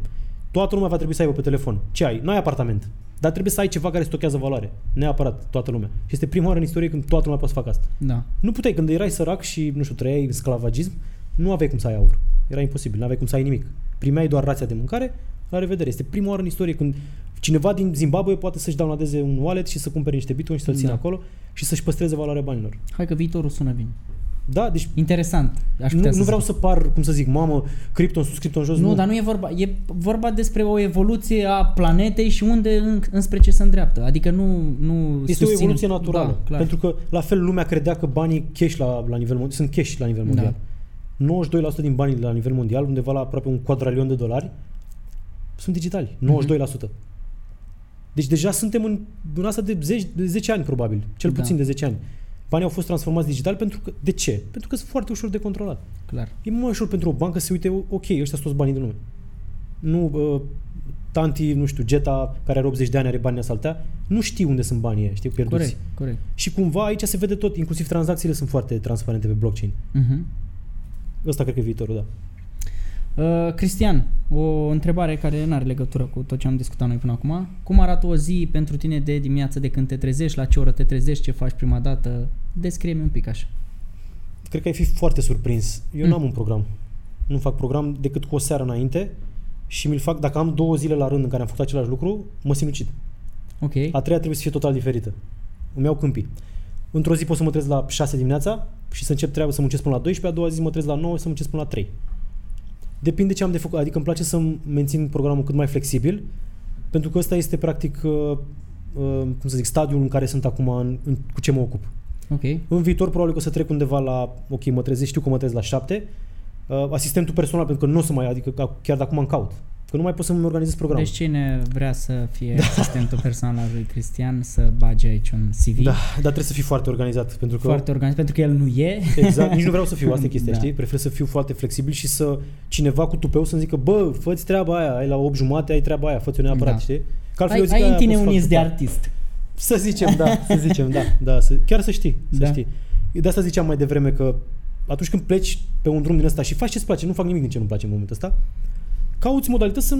Toată lumea va trebui să aibă pe telefon. Ce ai? N-ai apartament. Dar trebuie să ai ceva care stochează valoare. Neapărat, toată lumea. Și este prima oară în istorie când toată lumea poate să facă asta. Da. Nu puteai, când erai sărac și, nu știu, trăiai în sclavagism, nu aveai cum să ai aur. Era imposibil, nu aveai cum să ai nimic. Primeai doar rația de mâncare, la revedere. Este prima oară în istorie când cineva din Zimbabwe poate să-și downloadeze un wallet și să cumpere niște bitcoin și să-l țină Da. acolo și să-și păstreze valoarea banilor. Hai că viitorul sună bine. Da, deci Interesant. Aș nu, putea să nu vreau zic. să par, cum să zic, mamă, cripton sus, cripton jos. Nu, dar nu e vorba. E vorba despre o evoluție a planetei și unde în, înspre ce se îndreaptă. Adică nu, nu Este o susțin- evoluție naturală. Da, clar. pentru că, la fel, lumea credea că banii cash la, la nivel mondial, sunt cash la nivel Da. mondial. 92% din banii la nivel mondial, undeva la aproape un quadralion de dolari, sunt digitali. 92%. Deci deja suntem în, în asta de 10, de 10 ani, probabil. Cel Da. puțin de 10 ani. Banii au fost transformați digital pentru că... De ce? Pentru că sunt foarte ușor de controlat. clar. E mult mai ușor pentru o bancă să se uite, ok, ăștia sunt toți banii din lume. Nu, uh, tanti, nu știu, Geta, care are 80 de ani, are bani în asaltea, nu știi unde sunt banii ăia, știi, pierduți. Corect, corect. Și cumva aici se vede tot, inclusiv tranzacțiile sunt foarte transparente pe blockchain. Mhm. Ăsta cred că e viitorul, da. Uh, Cristian, o întrebare care nu are legătură cu tot ce am discutat noi până acum. Cum arată o zi pentru tine de dimineață de când te trezești, la ce oră te trezești, ce faci prima dată? Descrie-mi un pic așa. Cred că ai fi foarte surprins. Eu Mm. n-am un program. Nu fac program decât cu o seară înainte și mi-l fac, dacă am două zile la rând în care am făcut același lucru, mă sinucid. Ok. A treia trebuie să fie total diferită. Îmi iau câmpii. Într-o zi pot să mă trezesc la 6 dimineața și să încep treaba să muncesc până la 12, a doua zi mă trezesc la 9 și să muncesc până la 3. Depinde ce am de făcut. Adică îmi place să mențin programul cât mai flexibil, pentru că ăsta este practic, uh, uh, cum să zic, stadiul în care sunt acum, în, în, cu ce mă ocup. Ok. În viitor probabil că o să trec undeva la, ok, mă trezesc, știu că mă trezesc la 7, uh, asistentul personal, pentru că nu o să mai, adică ca- chiar de acum încaut. Că nu mai pot să-mi organizez programul. Deci cine vrea să fie asistentul personal al lui Cristian să bage aici un CV da, dar trebuie să fii foarte organizat, pentru că foarte organizat, pentru că el nu e. Exact, nici nu vreau să fiu, asta e chestia, Da. știi? Prefer să fiu foarte flexibil și să cineva cu tupeu să-mi zică, bă, fă-ți treaba aia, ai la 8 jumate, ai treaba aia, fă-ți-o neapărat, Da. știi? Că altfel Ai, eu zic, ai "Aia în tine pot să un fac iz de după." artist. Să zicem, da, să zicem, da, da, să, chiar să știi, să Da. știi. De asta ziceam mai devreme că atunci când pleci pe un drum din ăsta și faci ce-ți place, nu fac nimic din ce nu-mi place în momentul ăsta, cauți modalități să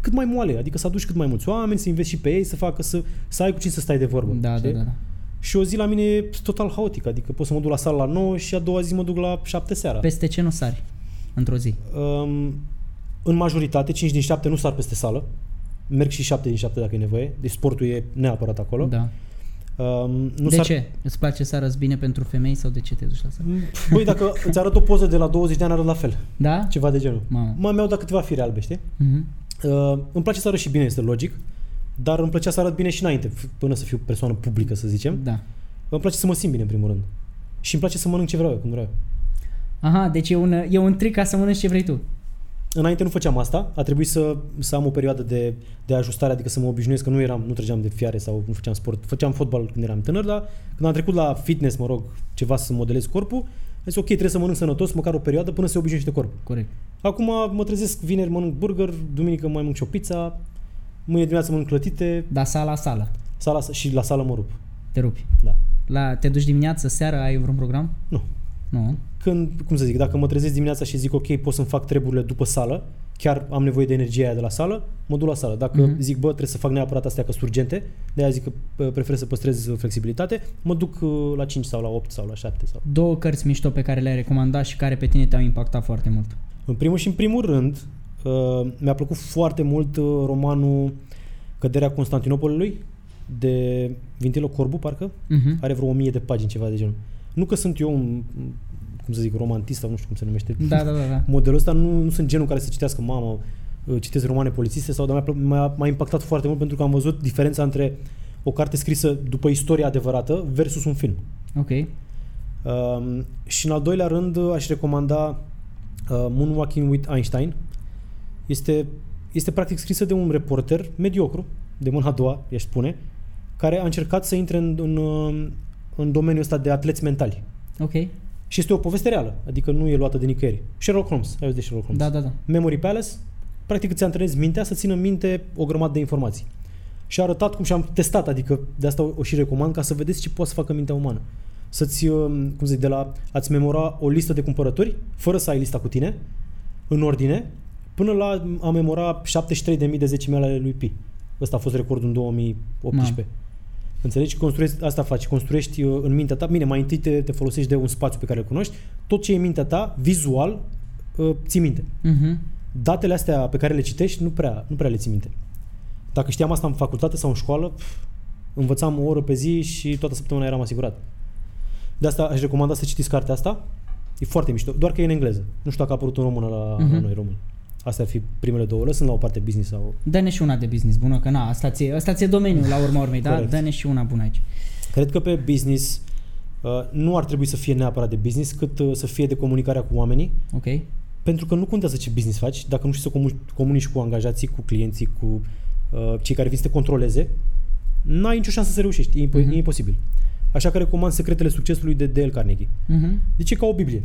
cât mai moale, adică să aduci cât mai mulți oameni, să investi și pe ei, să facă să, să ai cu cine să stai de vorbă. Da, da, știi? da, da. Și o zi la mine e total haotic, adică pot să mă duc la sală la 9 și a doua zi mă duc la 7 seara. Peste ce nu sari într-o zi? Um, în majoritate, 5 din 7 nu sar peste sală. Merg și 7 din 7 dacă e nevoie. Deci sportul e neapărat acolo. Da. Um, nu de sar... ce? Îți place să arăți bine pentru femei sau de ce te duci la sală? Băi, dacă îți arăt o poză de la 20 de ani, arăt la fel. Da? Ceva de genul. Mamă. Mă mi-au dat câteva fire albe, știi? Mhm. Uh, îmi place să arăt și bine, este logic. Dar îmi plăcea să arăt bine și înainte, f- până să fiu persoană publică, să zicem. Da. Îmi place să mă simt bine, în primul rând. Și îmi place să mănânc ce vreau eu, când vreau eu. Aha, deci e un, e un trick ca să mănânci ce vrei tu. Înainte nu făceam asta, a trebuit să, să am o perioadă de, de ajustare, adică să mă obișnuiesc că nu eram, nu trăgeam de fiare sau nu făceam sport. Făceam fotbal când eram tânăr, dar când am trecut la fitness, mă rog, ceva să modelez corpul, am zis ok, trebuie să mănânc sănătos măcar o perioadă până se obișnuiește corpul. Corect. Acum mă trezesc vineri mănânc burger, duminică mai mănânc și o pizza, mâine dimineață mănânc clătite, Da, sala, sala. sala și la sală mă rup. Te rupi. Da. La, te duci dimineață, seara, ai vreun program? Nu. Nu. Când, cum să zic, dacă mă trezesc dimineața și zic ok, pot să-mi fac treburile după sală, chiar am nevoie de energia aia de la sală, mă duc la sală. Dacă Mhm. mm-hmm. zic, bă, trebuie să fac neapărat astea că sunt urgente, de aia zic că uh, prefer să păstrez flexibilitate, mă duc uh, la 5 sau la 8 sau la 7 sau. Două cărți mișto pe care le-ai recomandat și care pe tine te-au impactat foarte mult. În primul și în primul rând, uh, mi-a plăcut foarte mult uh, romanul Căderea Constantinopolului de Vintilo Corbu, parcă. Uh-huh. Are vreo 1000 de pagini, ceva de genul. Nu că sunt eu un, cum să zic, romantist sau nu știu cum se numește. Da, da, da, da. Modelul ăsta nu, nu sunt genul care să citească, mamă, uh, citesc romane polițiste sau, dar mi-a, plă- m-a, m-a impactat foarte mult pentru că am văzut diferența între o carte scrisă după istoria adevărată versus un film. Ok. Um, și în al doilea rând uh, aș recomanda uh, Moonwalking with Einstein. Este, este practic scrisă de un reporter mediocru, de mâna a doua, i-aș spune, care a încercat să intre în, în, uh, în domeniul ăsta de atleți mentali. Ok. Și este o poveste reală, adică nu e luată de nicăieri. Sherlock Holmes, ai auzit de Sherlock Holmes? Da, da, da. Memory Palace, practic îți antrenezi mintea să țină minte o grămadă de informații. Și a arătat cum și-am testat, adică de asta o, o și recomand ca să vedeți ce poate să facă mintea umană. Să-ți, uh, cum zic, de la a-ți memora o listă de cumpărături, fără să ai lista cu tine, în ordine, până la a memora 73.000 de zecime ale lui Pi. Ăsta a fost recordul în 2018. Mamă. Înțelegi? Construiești, asta faci, construiești uh, în mintea ta. Bine, mai întâi te, te folosești de un spațiu pe care îl cunoști. Tot ce e în mintea ta, vizual, uh, ții minte Uh-huh. datele astea pe care le citești nu prea, nu prea le ții minte. Dacă știam asta în facultate sau în școală, pf, învățam o oră pe zi și toată săptămâna eram asigurat. De asta aș recomanda să citiți cartea asta. E foarte mișto, doar că e în engleză. Nu știu dacă a apărut în română la, Mhm. la noi români. Astea ar fi primele două. Lăsând la o parte business sau... Dă-ne și una de business bună, că na, asta ți-e, asta ți-e domeniul la urma urmei, da? Corect. Dă-ne și una bună aici. Cred că pe business uh, nu ar trebui să fie neapărat de business, cât uh, să fie de comunicarea cu oamenii. Ok? Pentru că nu contează ce business faci, dacă nu știi să comu- comunici cu angajații, cu clienții, cu uh, cei care vin să te controleze, n-ai nicio șansă să reușești. E, impo- Mhm. e imposibil. Așa că recomand Secretele Succesului de Dale Carnegie. Uh-huh. Deci e ca o Biblie.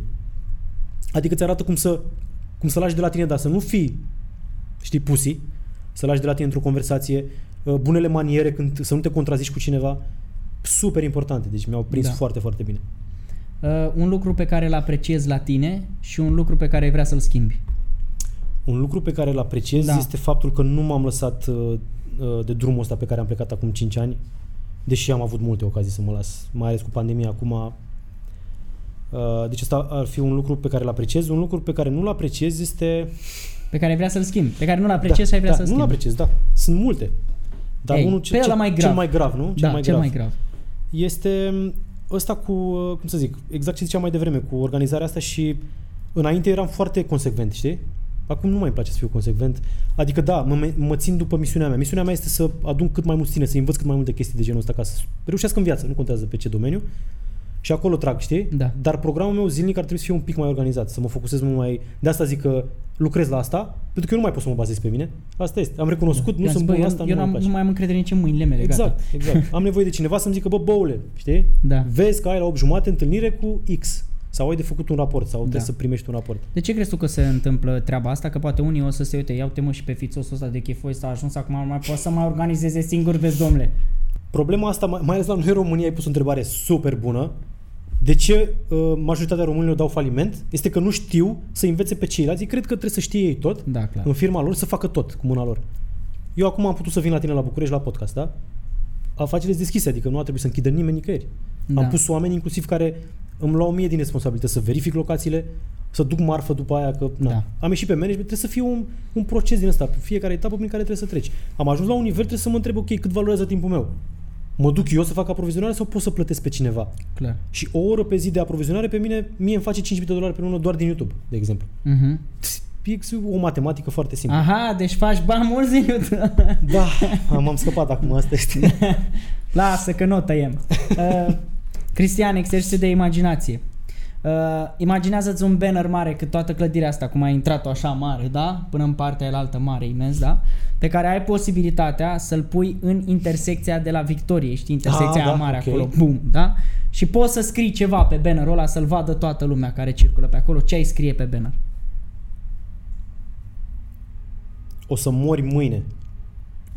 Adică îți arată cum să, cum să lași de la tine, dar să nu fii, știi, pusi, să lași de la tine într-o conversație, uh, bunele maniere, când, să nu te contrazici cu cineva, super importante. Deci mi-au prins Da. foarte, foarte bine. Uh, un lucru pe care îl apreciezi la tine și un lucru pe care ai vrea să-l schimbi. Un lucru pe care îl apreciez Da. da. este faptul că nu m-am lăsat uh, uh, de drumul ăsta pe care am plecat acum 5 ani, deși am avut multe ocazii să mă las, mai ales cu pandemia acum. Uh, Deci asta ar fi un lucru pe care îl apreciez. Un lucru pe care nu-l apreciez este... Pe care ai vrea să-l schimbi. Pe care nu-l apreciezi și ai vrea da, să-l Nu-l schimbi. apreciez, da. Sunt multe. Dar Ei, unul pe ce, ăla ce, mai cel grav. mai grav, nu? da, cel mai grav. este ăsta cu, uh, cum să zic, exact ce ziceam mai devreme, cu organizarea asta și înainte eram foarte consecvent, știi? Acum nu mai îmi place să fiu consecvent. Adică da, mă, mă țin după misiunea mea. Misiunea mea este să adun cât mai mulți tine, să învăț cât mai multe chestii de genul ăsta ca să reușească în viață, nu contează pe ce domeniu. Și acolo trag, știi? Da. Dar programul meu zilnic ar trebui să fie un pic mai organizat, să mă focusez mult mai... De asta zic că lucrez la asta, pentru că eu nu mai pot să mă bazez pe mine. Asta este. Am recunoscut, nu I-am sunt zis, bă, bun la eu, asta, eu nu n-am, mai place. nu mai am încredere nici în mâinile mele. Exact, Gata. exact. Am nevoie de cineva să-mi zică, bă, băule, știi? Da. Vezi că ai la 8 jumate întâlnire cu X sau ai de făcut un raport sau Da. trebuie să primești un raport. De ce crezi tu că se întâmplă treaba asta? Că poate unii o să se uite, iau te mă și pe fițosul ăsta de chefoi ăsta a ajuns acum, nu mai poate să mai organizeze singur, vezi, domnule. Problema asta, mai mai ales la noi în România, ai pus o întrebare super bună. De ce uh, majoritatea românilor dau faliment? Este că nu știu să învețe pe ceilalți. Ei Cred că trebuie să știe ei tot Da, clar. în firma lor, să facă tot cu mâna lor. Eu acum am putut să vin la tine la București la podcast, da? Afacerile deschise, adică nu a trebuit să închidă nimeni nicăieri. Da. Am pus oameni inclusiv care îmi luau mie din responsabilitate să verific locațiile, să duc marfă după aia, că na. Da. am ieșit pe management, trebuie să fie un, un proces din ăsta, pe fiecare etapă prin care trebuie să treci. Am ajuns la un nivel, trebuie să mă întreb, ok, cât valorează timpul meu? Mă duc eu să fac aprovizionare sau pot să plătesc pe cineva? Clar. Și o oră pe zi de aprovizionare pe mine, mie îmi face 5.000 de dolari pe lună doar din YouTube, de exemplu. Mhm. E o matematică foarte simplă. Aha, deci faci bani mulți din YouTube. Da, am, am scăpat acum, asta este. Lasă că nu o tăiem. Uh, Cristian, exercițiu de imaginație. Uh, imaginează-ți un banner mare cât toată clădirea asta, cum a intrat-o așa mare, da? Până în partea altă mare, imens, da? Pe care ai posibilitatea să-l pui în intersecția de la Victorie, știi? Intersecția Ah, aia da, mare ok. acolo, bum, da? Și poți să scrii ceva pe bannerul ăla să-l vadă toată lumea care circulă pe acolo. Ce ai scrie pe banner? O să mori mâine.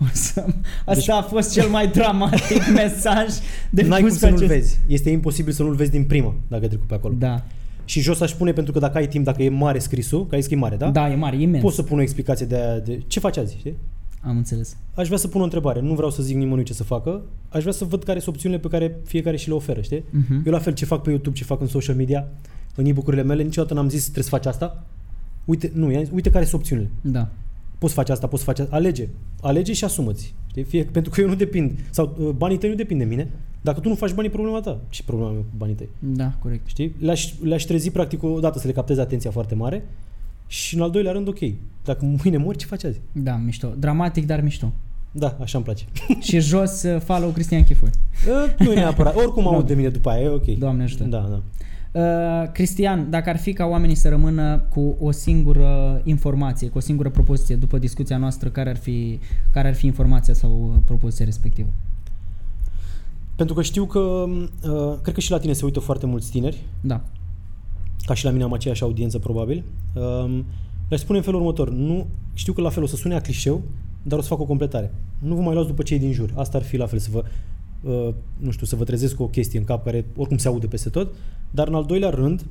O să... Asta a fost cel mai dramatic mesaj de N-ai pus cum pe să nu-l acest- vezi. Este imposibil să nu-l vezi din prima, dacă ai trecut pe acolo. Da. Și jos aș pune, pentru că dacă ai timp, dacă e mare scrisul, că ai scris mare, da? Da, e mare, e imens. Poți să pun o explicație de, aia, de ce faci azi, știi? Am înțeles. Aș vrea să pun o întrebare, nu vreau să zic nimănui ce să facă, aș vrea să văd care sunt opțiunile pe care fiecare și le oferă, știi? Mhm. Eu la fel ce fac pe YouTube, ce fac în social media, în e-book-urile mele, niciodată n-am zis trebuie să faci asta. Uite, nu, i-am zis, uite care sunt opțiunile. Da. Poți face asta, poți face asta. Alege. Alege și asumă-ți. Știi? Fie, pentru că eu nu depind. Sau uh, banii tăi nu depind de mine. Dacă tu nu faci banii, e problema ta. Ce problema mea cu banii tăi? Da, corect. Știi? Le-aș, le-aș trezi practic o dată să le capteze atenția foarte mare și în al doilea rând, ok. Dacă mâine mori, ce faci azi? Da, mișto. Dramatic, dar mișto. Da, așa îmi place. și jos uh, follow Cristian Chifoi. Uh, nu e neapărat. Oricum aud Da. de mine după aia, e ok. Doamne ajută. Da, da. Uh, Cristian, dacă ar fi ca oamenii să rămână cu o singură informație, cu o singură propoziție după discuția noastră, care ar fi, care ar fi informația sau uh, propoziția respectivă? Pentru că știu că, uh, cred că și la tine se uită foarte mulți tineri, Da. ca și la mine am aceeași audiență probabil. Um, le spune în felul următor, nu, știu că la fel o să sune a clișeu, dar o să fac o completare. Nu vă mai luați după cei din jur. Asta ar fi la fel să vă, uh, nu știu, să vă trezesc cu o chestie în cap care oricum se aude peste tot, dar în al doilea rând,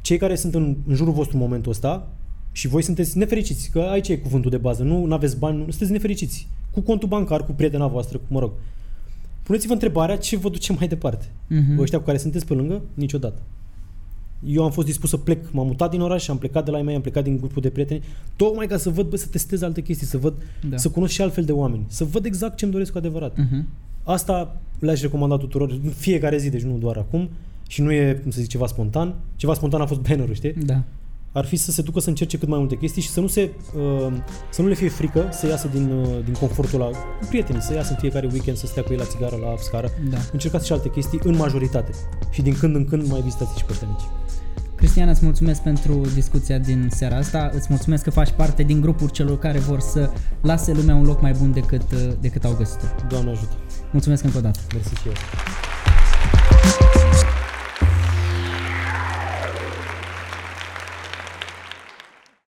cei care sunt în, în jurul vostru în momentul ăsta și voi sunteți nefericiți, că aici e cuvântul de bază, nu aveți bani, nu sunteți nefericiți. Cu contul bancar, cu prietena voastră, cu, mă rog. Puneți-vă întrebarea ce vă duce mai departe. Mhm. Ăștia cu care sunteți pe lângă, niciodată. Eu am fost dispus să plec, m-am mutat din oraș și am plecat de la ei mei, am plecat din grupul de prieteni, tocmai ca să văd, bă, să testez alte chestii, să văd, Da. să cunosc și altfel de oameni, să văd exact ce îmi doresc cu adevărat. Mhm. Asta le-aș recomanda tuturor, în fiecare zi, deci nu doar acum, și nu e, cum să zic, ceva spontan. Ceva spontan a fost bannerul, știi? Da. Ar fi să se ducă să încerce cât mai multe chestii și să nu, se, uh, să nu le fie frică să iasă din, uh, din confortul la cu prietenii, să iasă în fiecare weekend, să stea cu ei la țigară, la scară. Da. Încercați și alte chestii în majoritate. Și din când în când mai vizitați și pe mici. Cristian, îți mulțumesc pentru discuția din seara asta. Îți mulțumesc că faci parte din grupul celor care vor să lase lumea un loc mai bun decât, uh, decât au găsit-o. Doamne ajută! Mulțumesc încă o dată. Mersi și eu.